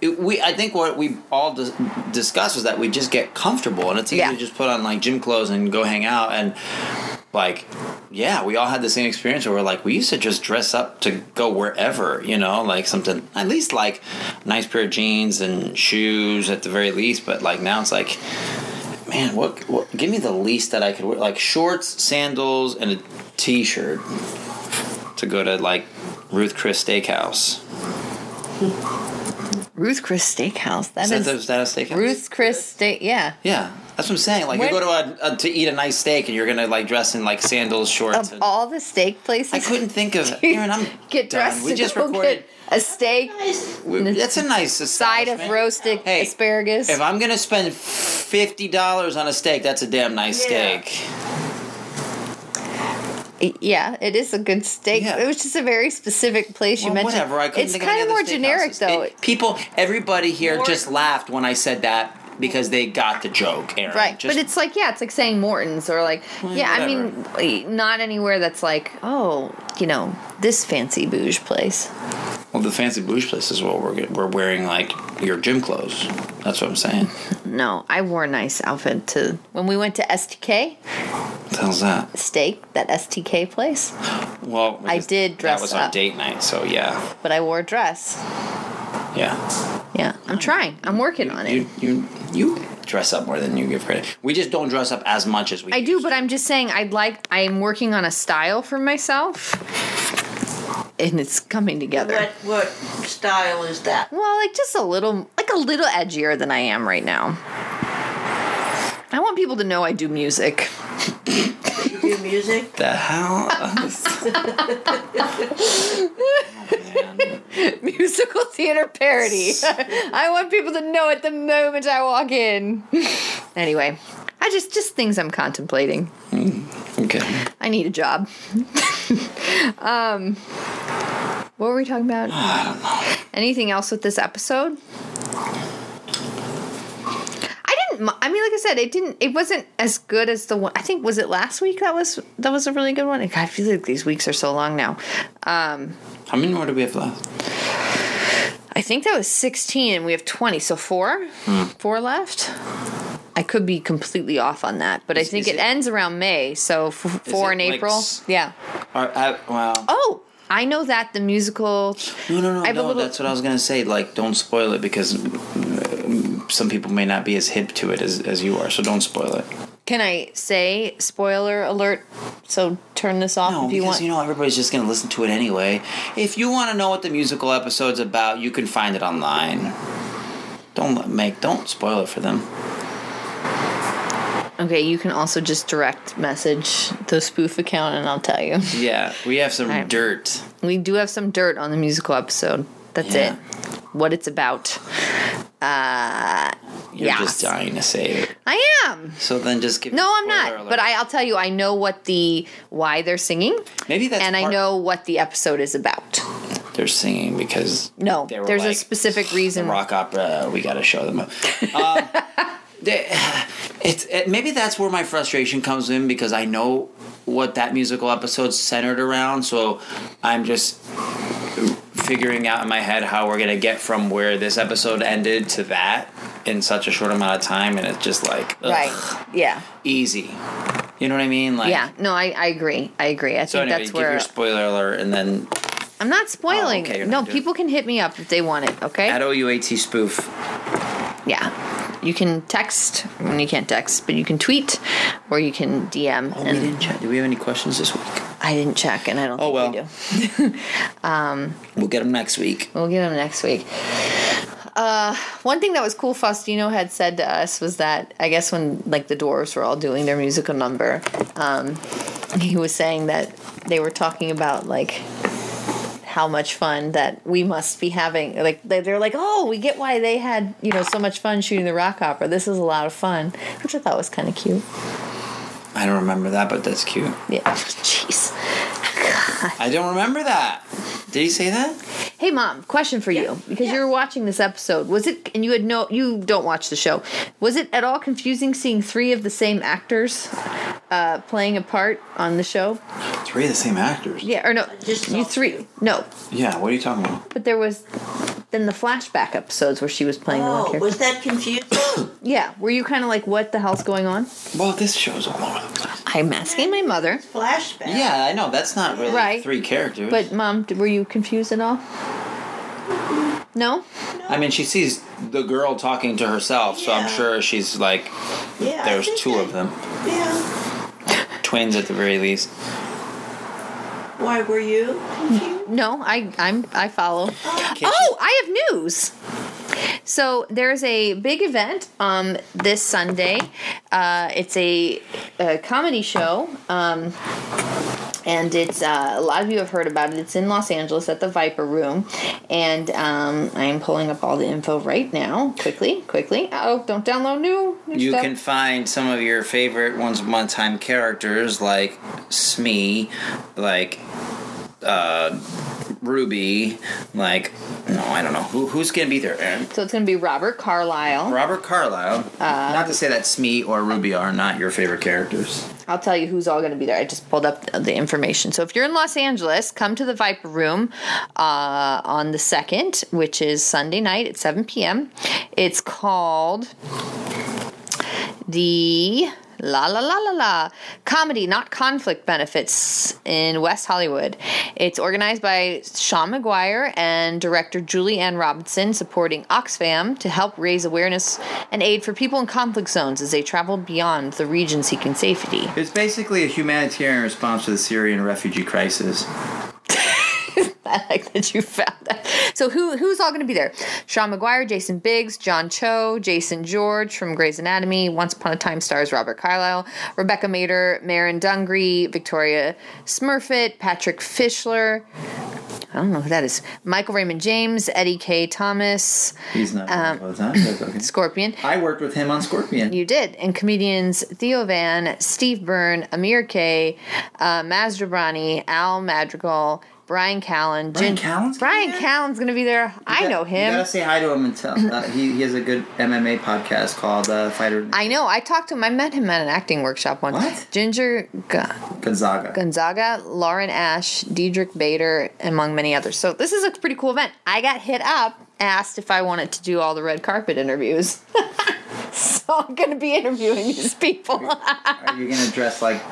It, we, I think what we all dis- discussed was that we just get comfortable, and it's easy
Yeah.
to just put on like gym clothes and go hang out. And like, yeah, we all had the same experience where we're like, we used to just dress up to go wherever, you know, like something, at least like nice pair of jeans and shoes at the very least. But like now it's like, man, what, what give me the least that I could wear, like shorts, sandals, and a t shirt to go to like Ruth Chris Steakhouse. (laughs)
Ruth Chris Steakhouse. That
Is that,
is
the- is that a steakhouse?
Ruth Chris Steak. Yeah.
Yeah, that's what I'm saying. Like
When-
you go to a, a to eat a nice steak and you're gonna like dress in like sandals, shorts.
Of
and,
all the steak places,
I couldn't think of. (laughs) Aaron, I'm
get
done.
dressed
We just recorded.
a steak,
we- That's a nice
side of
establishment.
roasted
Hey,
asparagus.
If I'm gonna spend fifty dollars on a steak, that's a damn nice
Yeah.
steak.
Yeah, it is a good steak.
Yeah.
It was just a very specific place you
Well,
mentioned.
whatever. I couldn't
it's
think
kind
of
of more generic though.
It- people, everybody here just laughed when I said that because they got the joke, Aaron.
Right,
Just-
but it's like yeah, it's like saying Morton's or like yeah. I mean, not anywhere that's like oh, you know, this fancy bouge place.
well, the fancy bouge place is what we're we're wearing like your gym clothes. That's what I'm saying.
No, I wore a nice outfit to when we went to STK
What the hell's that?
steak, that STK place.
Well,
I did dress up.
That was
up.
date night, so yeah,
But I wore a dress.
yeah.
Yeah, I'm trying. I'm working on it.
You you you dress up more than you give credit. We just don't dress up as much as we.
I do, but
to.
I'm just saying I'd like I'm working on a style for myself. And it's coming together.
What what style is that?
Well, like just a little like a little edgier than I am right now. I want people to know I do music.
You do music?
the hell. (laughs)
Oh, Musical theater parody. (laughs) I want people to know at the moment I walk in. (laughs) anyway, I just just things I'm contemplating.
okay.
I need a job. (laughs) um, what were we talking about? (sighs)
I don't know.
Anything else with this episode? I didn't. I mean, like I said, it didn't. It wasn't as good as the one. I think was it last week that was that was a really good one. I feel like these weeks are so long now. Um,
How many more do we have left?
I think that was sixteen, and we have twenty, so four,
Hmm.
four left. I could be completely off on that, but I think it,
it-
ends around May, so f- four in
like
April.
s-
yeah.
Or, uh, well,
Oh, I know that the musical.
no, no, no, no.
little-
That's what I was gonna say. Like, don't spoil it because mm, some people may not be as hip to it as, as you are. So don't spoil it.
Can I say spoiler alert? So turn this off
No,
if you
because
want.
you know everybody's just gonna listen to it anyway. If you want to know what the musical episode's about, you can find it online. Don't make don't spoil it for them.
Okay, you can also just direct message the spoof account, and I'll tell you.
Yeah, we have some
Alright.
dirt.
We do have some dirt on the musical episode. That's
Yeah.
it. What it's about. Uh,
You're just dying to say it.
I am.
So then just give.
No, I'm not.
alert.
But I, I'll tell you, I know what the why they're singing,
maybe that's
and I know what the episode is about.
they're singing because
No, there's a specific reason.
rock opera. We got to show them. um, (laughs) they, it's it, maybe that's where my frustration comes in because I know what that musical episode's centered around. So I'm just figuring out in my head how we're gonna get from where this episode ended to that in such a short amount of time, and it's just like ugh,
Right. Yeah.
easy. You know what I mean? Like
Yeah. No, I, I agree. I agree. I
So
think
anyway,
that's
give
where
your spoiler alert, and then
I'm not oh, spoiling.
Oh, okay,
no, people can hit me up if they want it. Okay.
at OUAT spoof.
yeah. You can text. Well, you can't text, but you can tweet, or you can DM.
Oh, we didn't check. Do we have any questions this week?
I didn't check, and I don't
Oh,
think we do. (laughs)
We'll get them next week.
We'll get them next week. Uh, one thing that was cool, Faustino had said to us was that I guess when like the dwarves were all doing their musical number, um, he was saying that they were talking about like how much fun that we must be having. Like they- they're like, oh, we get why they had you know so much fun shooting the rock opera. This is a lot of fun, which I thought was kind of cute.
I don't remember that, but that's cute.
Yeah, (laughs) jeez. God.
I don't remember that. Did he say that?
Hey, mom, question for you because you were watching this episode. Was it, and you had no, you don't watch the show. Was it at all confusing seeing three of the same actors uh, playing a part on the show?
Three of the same actors.
Yeah, or no,
Just
you
saw
three. No,
Yeah. What are you talking about?
but there was then the flashback episodes where she was playing the one
Oh,
character.
was that confusing? (coughs)
yeah, were you kind of like, what the hell's going on?
Well, this show's all over the place.
I'm asking my mother.
Flashback.
Yeah, I know. That's not really
Right.
three characters.
But mom, were you confused at all? No.
I mean, she sees the girl talking to herself, so I'm
Yeah.
sure she's like,
Yeah. I
there's
think
two
I-
of them.
Yeah. (laughs)
Twins at the very least.
Why were you confused?
No, I I'm I follow. Oh, oh I have news. So there's a big event um, this Sunday. Uh, it's a, a comedy show. Um, and it's uh, a lot of you have heard about it. It's in Los Angeles at the Viper Room, and um, I'm pulling up all the info right now. Quickly, quickly. Oh, don't download new.
You
stuff.
can find some of your favorite once upon a time characters like Smee, like uh, Ruby, like no, I don't know who who's gonna be there.
So it's going to be Robert Carlyle.
Robert Carlyle.
Uh,
not to say that Smee or Ruby are not your favorite characters.
I'll tell you who's all going to be there. I just pulled up the information. So if you're in Los Angeles, come to the Viper Room uh, on the 2nd, which is Sunday night at 7 p.m. It's called the La La La La La Comedy Not Conflict Benefits in West Hollywood. It's organized by Sean Maguire and director Julie Ann Robinson, supporting Oxfam to help raise awareness and aid for people in conflict zones as they travel beyond the region seeking safety.
It's basically a humanitarian response to the Syrian refugee crisis. (laughs)
I like that you found that. So who who's all going to be there? Sean Maguire, Jason Biggs, John Cho, Jason George from Grey's Anatomy, Once Upon a Time stars Robert Carlyle, Rebecca Mader, Marin Dungry, Victoria Smurfit, Patrick Fischler. I don't know who that is. Michael Raymond James, Eddie Kaye Thomas,
He's not
Um,
all the time. Okay.
Scorpion.
I worked with him on Scorpion.
You did. And comedians Theo Von, Steve Byrne, Amir K, uh, Al Madrigal, Bryan Callen.
Bryan Callen's gonna
Bryan
be there?
Callen's going to be there. I know
You
him.
gotta say hi to him and tell. Uh, he, he has a good MMA podcast called uh, Fighter (laughs)
I know. I talked to him. I met him at an acting workshop once.
What?
Ginger G-
Gonzaga.
Gonzaga, Lauren Ash, Diedrich Bader, among many others. So this is a pretty cool event. I got hit up, asked if I wanted to do all the red carpet interviews. (laughs) (laughs) so I'm going to be interviewing these people.
Are you gonna dress like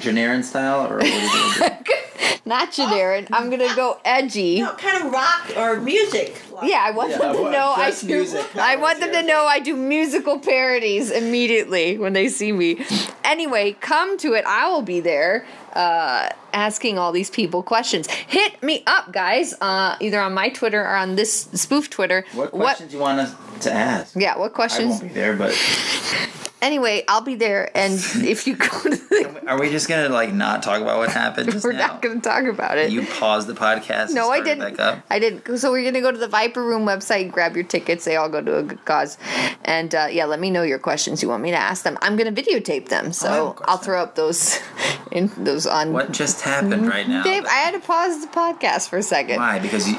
Janarin style, or what are you? (laughs)
Not generic. I'm going to go edgy.
No, kind of rock or music.
Yeah, I want
Yeah,
them to
what?
know I
Just
do.
music.
I want them to know I do musical parodies immediately when they see me. Anyway, come to it. I will be there uh, asking all these people questions. Hit me up, guys, uh, either on my Twitter or on this spoof Twitter.
What questions you want us to ask?
Yeah, what
I
questions?
won't be there, but (laughs)
Anyway, I'll be there, and (laughs) if you go to the,
are we just gonna like not talk about what happened just (laughs)
we're
now?
not going to talk about it.
You paused the podcast.
No, I didn't. I didn't. So we're gonna go to the Viper Room website, grab your tickets. They all go to a good cause, and uh, yeah, let me know your questions you want me to ask them. I'm gonna videotape them,
Oh, I have a
so
question.
I'll throw up those (laughs) in those on.
What just happened right now?
Dave? I had to pause the podcast for a second.
Why? Because you.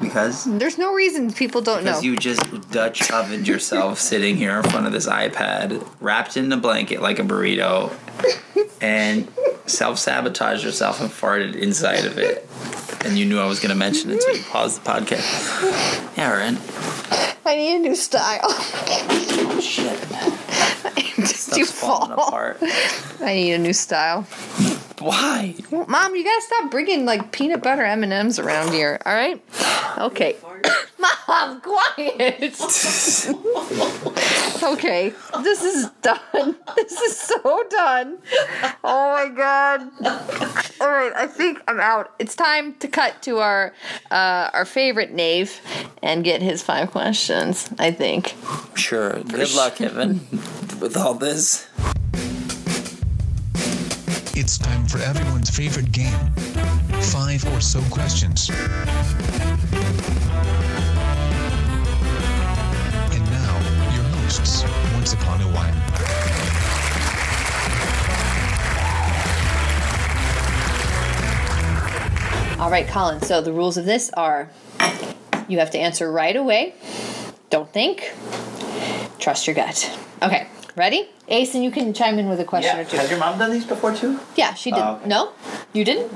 Because.
There's no reason people don't know.
Because you just Dutch ovened yourself sitting here in front of this iPad, wrapped in a blanket like a burrito, and self sabotaged yourself and farted inside of it. And you knew I was going to mention it, so you paused the podcast. Yeah, Ren.
I need a new style.
Oh, shit. (laughs) (laughs)
Just you fall.
apart. (laughs)
I need a new style.
Why?
Well, Mom, you gotta stop bringing like peanut butter M and M's around here. All right? (sighs) Okay. (coughs) Mom, quiet. (laughs) okay, this is done. This is so done. Oh my god. All right, I think I'm out. It's time to cut to our uh, our favorite knave and get his five questions. I think.
Sure. Good luck, Evan, with all this.
It's time for everyone's favorite game five or so questions. And now, your hosts, Once Upon a While.
All right, Colin. So the rules of this are: you have to answer right away. Don't think. Trust your gut. Okay, ready? Ace, and you can chime in with a question or two.
Has your mom done these before too?
Yeah, she did.
Oh, okay.
No, you didn't.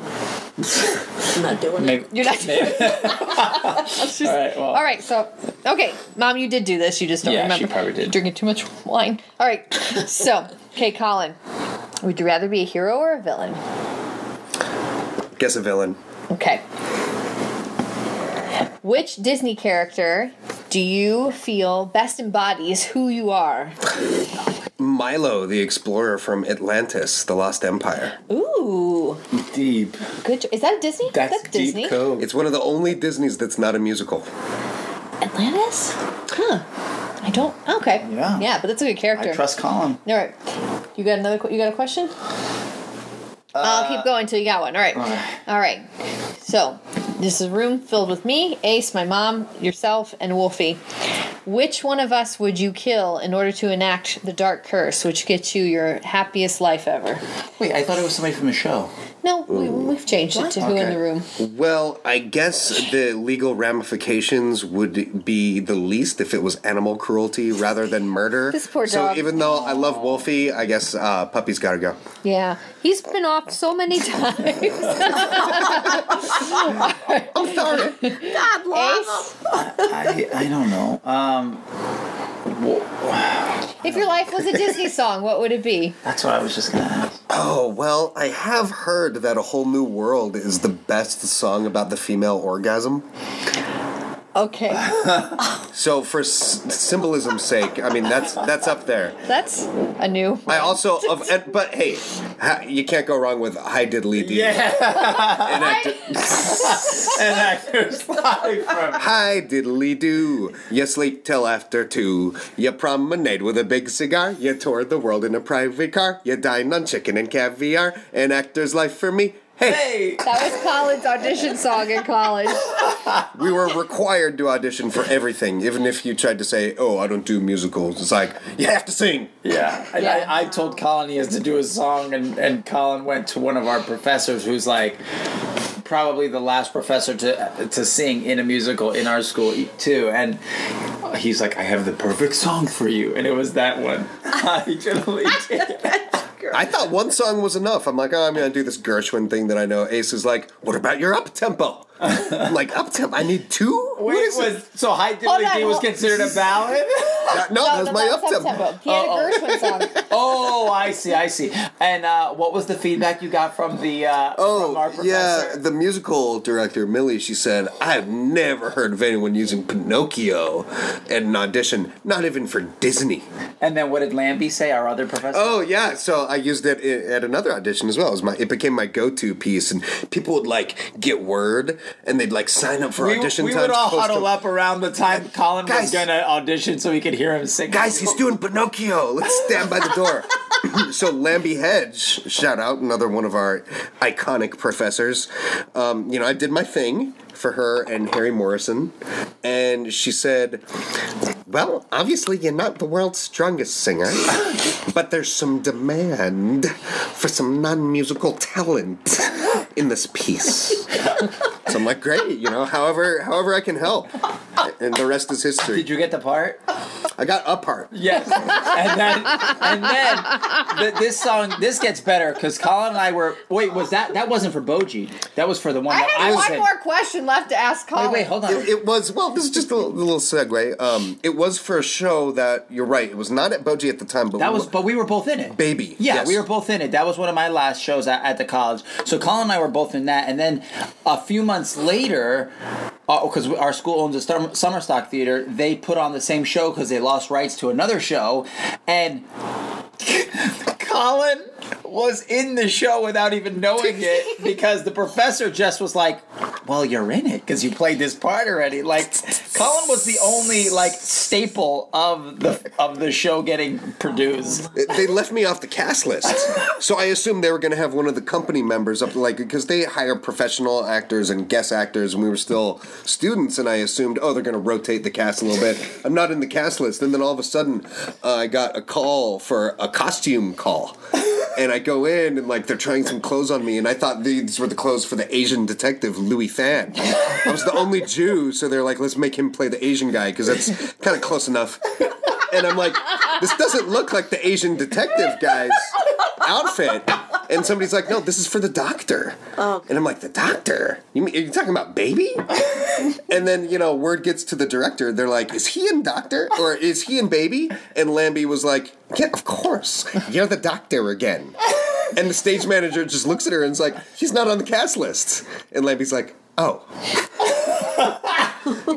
I'm not doing it.
You're not. doing it. (laughs)
All right. Well.
All right. So, okay, Mom, you did do this. You just don't
Yeah,
remember.
she probably did.
Drinking too much wine. All right. So, okay, Colin. Would you rather be a hero or a villain?
Guess a villain.
Okay. Which Disney character do you feel best embodies who you are?
Milo, the explorer from Atlantis, the Lost Empire.
Ooh,
Deep.
good. Is that a Disney?
That's,
Disney.
deep code.
It's one of the only Disneys that's not a musical.
Atlantis? Huh. I don't. Okay.
Yeah.
Yeah, but that's a good character.
I trust Colin.
All right. You got another? que- You got a question? I'll uh, keep going until you got one. All right. All right. So, this is a room filled with me, Ace, my mom, yourself, and Wolfie. Which one of us would you kill in order to enact the dark curse, which gets you your happiest life ever?
Wait, I thought it was somebody from the show.
No, we, we've changed it to who in
Okay.
the room.
Well, I guess the legal ramifications would be the least if it was animal cruelty rather than murder. (laughs)
This poor
so
dog.
even though I love Wolfie, I guess uh, puppy's gotta go.
Yeah, he's been off so many (laughs) times. (laughs) (laughs)
I'm sorry.
God love
Ace,
I, I don't know. Um,
if your life was a Disney song, what would it be?
that's what I was just gonna ask.
Oh, well, I have heard that A Whole New World is the best song about the female orgasm.
Okay, (laughs)
So, for s- symbolism's sake, I mean, that's that's up there.
that's a new.
I also, of, and, but hey, ha, you can't go wrong with (laughs) Hi Diddly Dee.
Yeah,
And act-
and actors live from.
Hi diddly do. You sleep till after two. You promenade with a big cigar. You toured the world in a private car. You dine on chicken and caviar. An actor's life for me. Hey,
Hey,
That was Colin's audition song in college. (laughs)
we were required to audition for everything, even if you tried to say, "Oh, I don't do musicals." It's like you have to sing.
Yeah, and
Yeah.
I, I told Colin he has to do a song, and, and Colin went to one of our professors who's like probably the last professor to to sing in a musical in our school too, and he's like, "I have the perfect song for you," and it was that one. (laughs) I totally did.
I thought one song was enough. I'm like, oh, I'm gonna do this Gershwin thing that I know. Ace is like, what about your up tempo? I'm like, up tempo? I need two. What
Wait,
is it?
so High
Hold
Diddly
on,
was considered a ballad? (laughs)
Uh, no, that was my up tempo.
up-tempo. He had a Gershwin song. (laughs)
oh, I see, I see. And uh, what was the feedback you got from the uh, from our
Oh,
professor?
yeah, the musical director, Millie, she said, I've never heard of anyone using Pinocchio at an audition, not even for Disney.
And then what did Lambie say? Our other professor.
Oh, yeah, so I used it at another audition as well. It, was my, it became my go to piece, and people would like get word and they'd like sign up for
we,
audition
we
times.
would all huddle
to-
up around the time Colin
Guys.
was gonna audition so we could hear him sing.
Guys, he's doing Pinocchio. Let's stand by the door. (laughs) so Lambie Hedge, shout out, another one of our iconic professors. Um, you know, I did my thing for her and Harry Morrison, and she said, "Well, obviously you're not the world's strongest singer, but there's some demand for some non-musical talent in this piece." (laughs) I'm like, "Great, you know, however, however I can help." (laughs) And the rest is history.
Did you get the part?
I got a part.
Yes. and then, and then, the, this song, this gets better because Colin and I were. Wait, was that that wasn't for Boji? That was for the one
I
that I
have
was
one
in.
more question left to ask Colin.
Wait, wait, hold on.
It, it was well. This is just a little, little segue. Um, it was for a show that you're right. It was not at Boji at the time, but
That
we
was,
were-
but we were both in it.
Baby,
Yeah,
yes.
we were both in it. That was one of my last shows at, at the college. So Colin and I were both in that, and then a few months later, Oh, because our school owns a summer stock theater, they put on the same show because they lost rights to another show, and Colin was in the show without even knowing it (laughs) because the professor just was like, "Well, you're in it because you played this part already." Like, Colin was the only like staple of the of the show getting produced.
they left me off the cast list. so I assumed they were going to have one of the company members up, like because they hire professional actors and guest actors, and we were still students. And I assumed, oh, they're going to rotate the cast a little bit. I'm not in the cast list, and then all of a sudden, uh, I got a call for a costume call. (laughs) And I go in and like they're trying some clothes on me, and I thought these were the clothes for the Asian detective Louis Fan. I was the only Jew, so they're like, let's make him play the Asian guy because that's kind of close enough. And I'm like, this doesn't look like the Asian detective guy's outfit. And somebody's like, no, this is for the doctor. Oh. And I'm like, the doctor? You mean, are you talking about baby? and then, you know, word gets to the director. They're like, is he in doctor? Or is he in baby? And Lambie was like, yeah, of course. You're the doctor again. And the stage manager just looks at her and is like, she's not on the cast list. And Lambie's like, oh.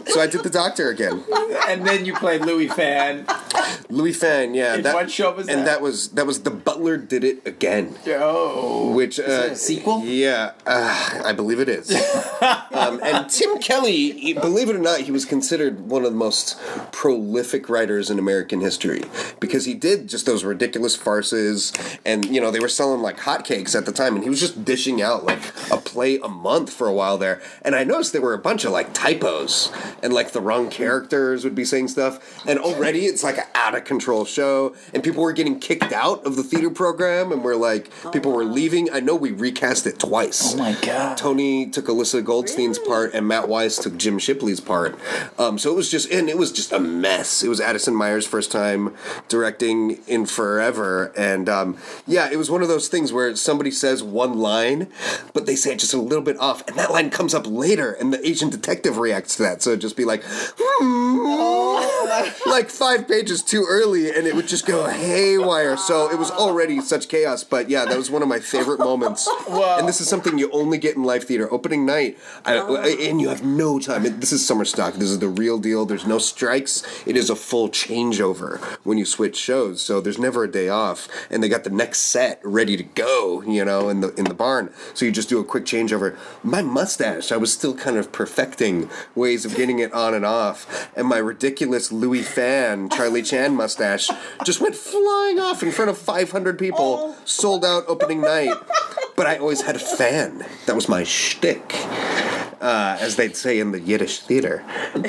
so I did the doctor again.
and then you played Louis Fan.
Louis Fan, yeah.
And what show was
And
that?
that was that was the Butler did it again.
Oh.
Which uh,
it a sequel?
Yeah, uh, I believe it is. (laughs) um, and Tim Kelly, believe it or not, he was considered one of the most prolific writers in American history because he did just those ridiculous farces, and you know they were selling like hotcakes at the time, and he was just dishing out like a play a month for a while there. And I noticed there were a bunch of like typos and like the wrong characters would be saying stuff, and already it's like out of control show, and people were getting kicked out of the theater program, and we're like people were leaving. I know we recast it twice.
Oh my god.
Tony took Alyssa Goldstein's part, and Matt Weiss took Jim Shipley's part. Um, so it was just, and it was just a mess. It was Addison Meyer's first time directing in forever, and um, yeah, it was one of those things where somebody says one line, but they say it just a little bit off, and that line comes up later, and the Asian detective reacts to that. So it'd just be like, "Hmm," (laughs) like five pages too early, and it would just go haywire. So it was already such chaos. But yeah, that was one of my favorite moments. And this is something you only get in live theater. Opening night, I, oh. and you have no time. This is summer stock. This is the real deal. There's no strikes. It is a full changeover when you switch shows. So there's never a day off. And they got the next set ready to go. You know, in the in the barn. So you just do a quick changeover. My mustache, I was still kind of perfecting ways of getting it on and off. And my ridiculous Louis Fan Charlie Chan mustache just went flying off in front of 500 people. Sold out opening night. But I always had a fan. That was my shtick, uh, as they'd say in the Yiddish theater.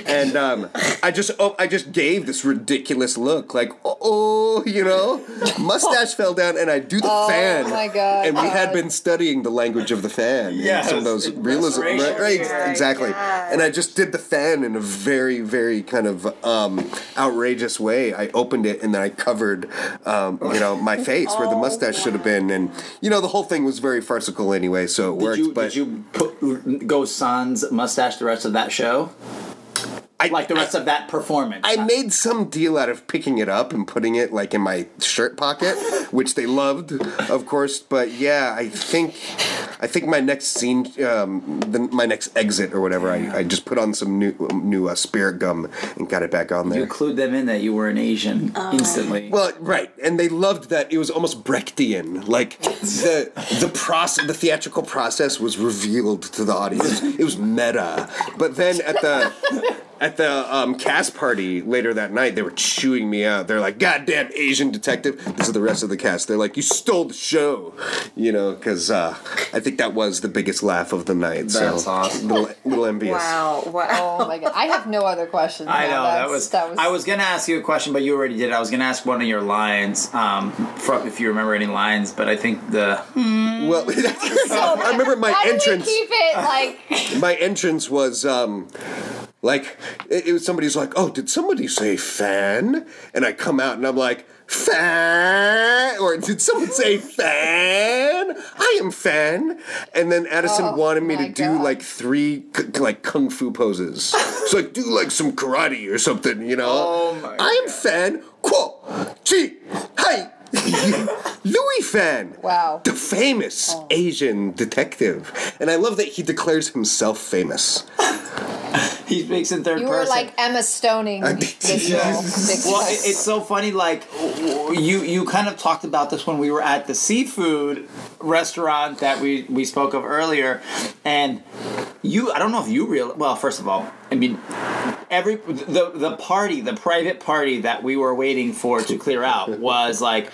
And um, I just, oh, I just gave this ridiculous look, like, oh, oh, you know, mustache fell down, and I do the fan.
Oh my God.
And we had been studying the language of the fan. and
Yes,
some of those realism, right, right, exactly. And I just did the fan in a very, very kind of um, outrageous way. I opened it and then I covered, um, you know, my (laughs) face where the mustache should have been, and you know, the whole thing was very farcical anyway, so it
Did
worked.
you,
but
did you put go sans mustache the rest of that show?
I,
Like the rest of that performance?
I made some deal out of picking it up and putting it like in my shirt pocket, (laughs) which they loved, of course. But yeah, I think, I think my next scene, um, the, my next exit or whatever, I, I just put on some new new uh, spirit gum and got it back on there.
you
there.
clued them in that you were an Asian instantly.
Well, right, and they loved that it was almost Brechtian. Like the the process, the theatrical process was revealed to the audience. (laughs) It was meta. But then at the at the um, cast party later that night, they were chewing me out. They're like, "Goddamn Asian detective!" This is the rest of the cast. They're like, "You stole the show," you know, because uh, I think that was the biggest laugh of the night.
That's
so
awesome.
little, little envious.
Wow, wow. (laughs)
Oh my god! I have no other questions.
I know that was,
that was.
I was gonna ask you a question, but you already did. I was gonna ask one of your lines, um, from, if you remember any lines. But I think the
Well, (laughs) (laughs) I remember my
How do we
entrance.
keep it like?
my entrance was um like it, it was somebody's like oh did somebody say fan? And i come out and i'm like fan? Or did someone say (laughs) fan? I am fan. And then addison
Oh,
wanted me to do like three like kung fu poses. So like do like some karate or something you know?
Oh my
i am fan. Quo chi hi (laughs) Louis Fan.
Wow.
The famous oh. Asian detective. And I love that he declares himself famous.
he speaks in third
You were
person.
like Emma Stoning this
Yeah.
role. (laughs)
Well, it, it's so funny. Like you, you kind of talked about this when we were at the seafood restaurant that we we spoke of earlier, and you. I don't know if you real. Well, first of all, I mean, every the the party, the private party that we were waiting for to clear out (laughs) was like.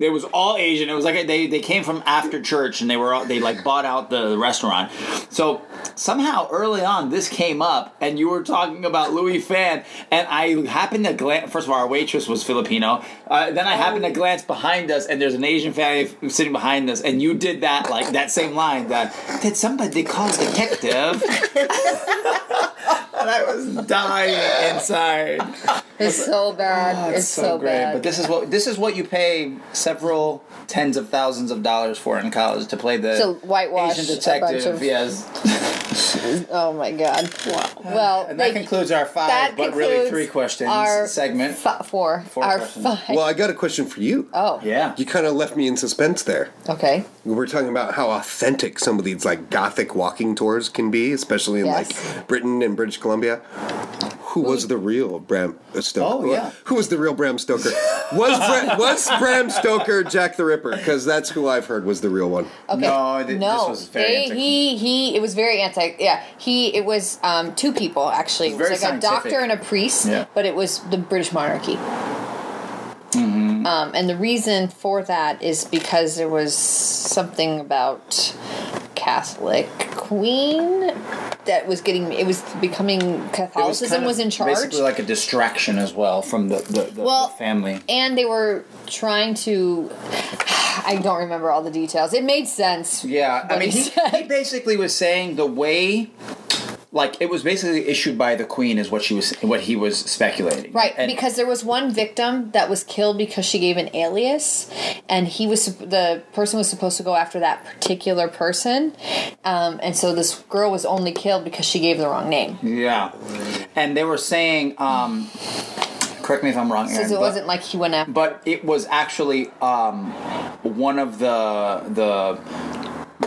It was all Asian. It was like they, they came from after church and they were all, they like bought out the restaurant. So somehow early on this came up and you were talking about Louis Fan and I happened to glance. First of all, our waitress was Filipino. Uh, then I happened to glance behind us and there's an Asian family sitting behind us and you did that like that same line that did somebody call detective? (laughs) and I was dying inside.
It's so bad.
Oh,
it's so, bad.
But this is what this is what you pay several tens of thousands of dollars for in college to play the
To whitewash
Asian detective. Yes. (laughs)
Oh my god. Wow. Well,
And that
they-
concludes our five,
that
but really three questions
our
segment.
fi- four.
Four
our
questions.
five.
Well, I got a question for you.
oh.
Yeah.
You kind of left me in suspense there.
Okay.
We were talking about how authentic some of these like gothic walking tours can be, especially in
Yes.
like Britain and British Columbia. Who was the real Bram Stoker?
Oh, yeah.
Who was the real Bram Stoker? Was Bra- (laughs) was Bram Stoker Jack the Ripper? Because that's who I've heard was the real one.
Okay.
No, th- this
no.
was very
They-
anti-
he he. It was very anti. Yeah. He. It was um, two people actually. It was
Very
like a doctor and a priest.
Yeah.
But it was the British monarchy.
Mm-hmm.
Um, and the reason for that is because there was something about Catholic Queen that was getting. It was becoming
It
Catholicism
kind of
was, in charge.
Basically, like a distraction as well from the the, the,
Well,
the family.
and they were trying to. I don't remember all the details. It made sense.
Yeah, I mean,
he,
he basically was saying the way, like it was basically issued by the queen, is what she was, what he was speculating.
Right,
And-
because there was one victim that was killed because she gave an alias, and he was the person was supposed to go after that particular person, um, and so this girl was only killed because she gave the wrong name.
yeah, and they were saying, um, correct me if I'm wrong, Aaron,
it
but-
wasn't like he went after.
but it was actually um, one of the the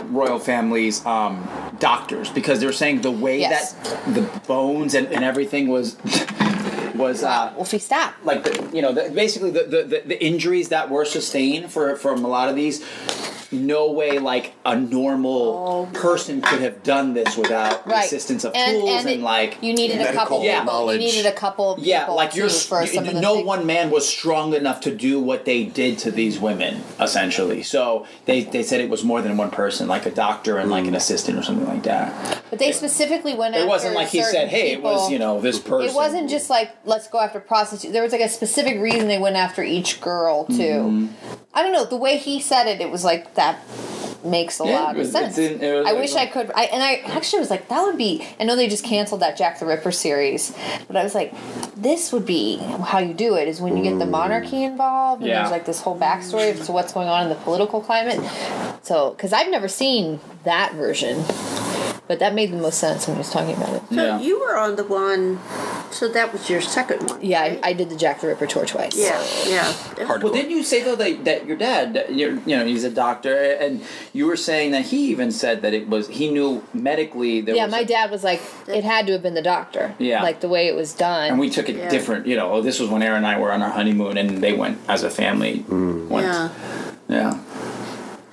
royal family's um, doctors because they were saying the way
Yes.
that the bones and, and everything was (laughs) was uh,
Wolfie, stop.
like the, you know the, basically the, the, the, the injuries that were sustained for from a lot of these no way like a normal person could have done this without the assistance of
and,
tools
and,
and,
it-
like
you needed a
medical
couple. people. You needed a couple.
yeah,
people
like you're
too for some of
no
things.
one man was strong enough to do what they did to these women, essentially. So they, they said it was more than one person, like a doctor and like an assistant or something like that.
But they specifically went after.
It wasn't like he said, "Hey, it was you know this person."
It wasn't just like let's go after prostitutes. There was like a specific reason they went after each girl too.
Mm-hmm.
I don't know the way he said it. It was like that makes a
Yeah,
lot
was-
of sense.
in-
I
like
wish I could. I and I actually was like that would be. I know they just canceled that Jack the Ripper series, but I was like, this would be how you do it is when you get the monarchy involved and
Yeah.
there's like this whole backstory as to what's going on in the political climate. So because I've never seen that version. But that made the most sense when he was talking about it.
So
Yeah.
you were on the one. So that was your second one.
Yeah,
right?
I, I did the Jack the Ripper tour twice.
Yeah, yeah.
Hardcore.
Well, didn't you say though that, that your dad, that you're, you know, he's a doctor, and you were saying that he even said that it was he knew medically there
Yeah,
was
my
a-
did was like, it had to have been the doctor.
Yeah.
Like the way it was done.
and we took it
Yeah.
different. You know, oh, this was when Aaron and I were on our honeymoon, and they went as a family. Mm. Went,
Yeah.
yeah.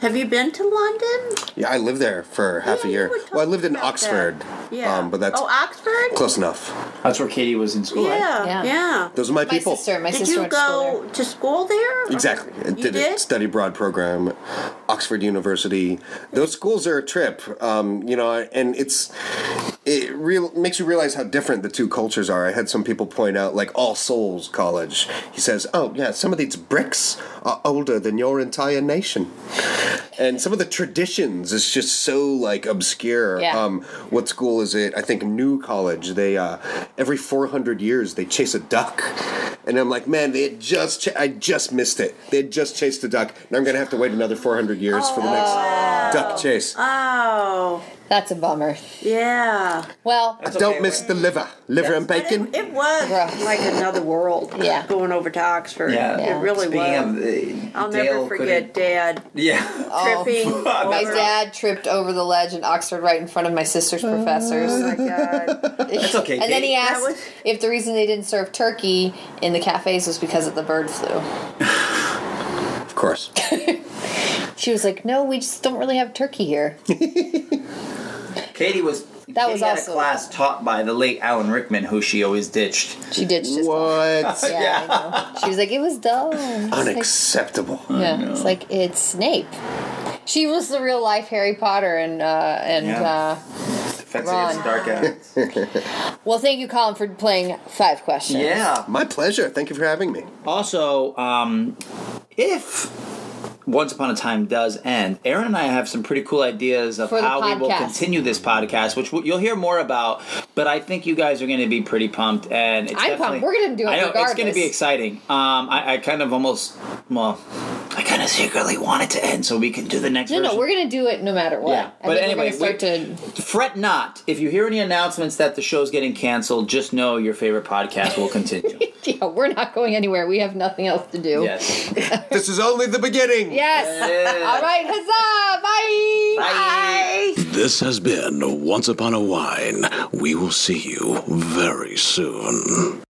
Have you been to London?
Yeah, I lived there for half
Yeah,
a year.
were
Well, I lived in
talking about
Oxford,
Yeah.
um, but that's
oh Oxford.
close enough.
That's where Katie was in school. right?
Yeah,
Yeah.
yeah.
Those are my
my
people.
sister, my
Did
sister
you
went to school
go to school there?
Exactly. I
You
did, a study abroad program, Oxford University. Those schools are a trip, um, you know, and it's it real makes you realize how different the two cultures are. I had some people point out, like All Souls College. He says, "Oh yeah, some of these bricks are older than your entire nation," and some of the traditions is just so like obscure.
Yeah.
Um, what school is it? I think New College. They uh, every 400 years they chase a duck, and I'm like, man, they had just ch- I just missed it. They had just chased a duck. and I'm gonna have to wait another 400 years for the next duck chase.
Oh,
That's a bummer.
yeah.
Well,
Don't miss the liver, liver and bacon.
it, it was
Rough.
like another world.
Yeah.
Going over to Oxford.
Yeah.
It really
Speaking
was.
of, uh,
I'll
Dale
never forget Dad
couldn't- Yeah.
tripping. (laughs)
my dad tripped over the ledge in Oxford right in front of my sister's professors.
Oh
professors.
my God.
That's okay.
And then he asked
was-
if the reason they didn't serve turkey in the cafes was because of the bird flu.
Of course. (laughs)
She was like, "No, we just don't really have turkey here." (laughs)
Katie was.
That
Katie
was
had
also-
a class taught by the late Alan Rickman, who she always ditched.
She ditched. just
What? (laughs)
Yeah, I know. She was like, "It was dull." (laughs) It's like-
Unacceptable.
yeah, it's like it's Snape. She was the real life Harry Potter, and uh, and
Yeah.
uh, Ron.
dark arts. (laughs)
well, thank you, Colin, for playing five questions.
yeah.
My pleasure. Thank you for having me.
Also, um, if Once Upon a Time does end, Aaron and I have some pretty cool ideas of
For the
how we will continue this podcast, which you'll hear more about. But I think you guys are going to be pretty pumped, and it's
I'm pumped. We're gonna do it
I know it's going to be exciting. Um, I, I kind of almost, well, I kind
kind of secretly want it to end so we can do the next
No,
version.
no, we're gonna do it no matter what.
Yeah,
I
but
think
anyway,
we're gonna start to.
Fret not. If you hear any announcements that the show's getting canceled, just know your favorite podcast will continue. (laughs)
Yeah, we're not going anywhere. We have nothing else to do.
yes. (laughs)
This is only the beginning.
Yes.
Yeah.
All right. Huzzah! Bye.
Bye.
This has been Once Upon a Wine. We will see you very soon.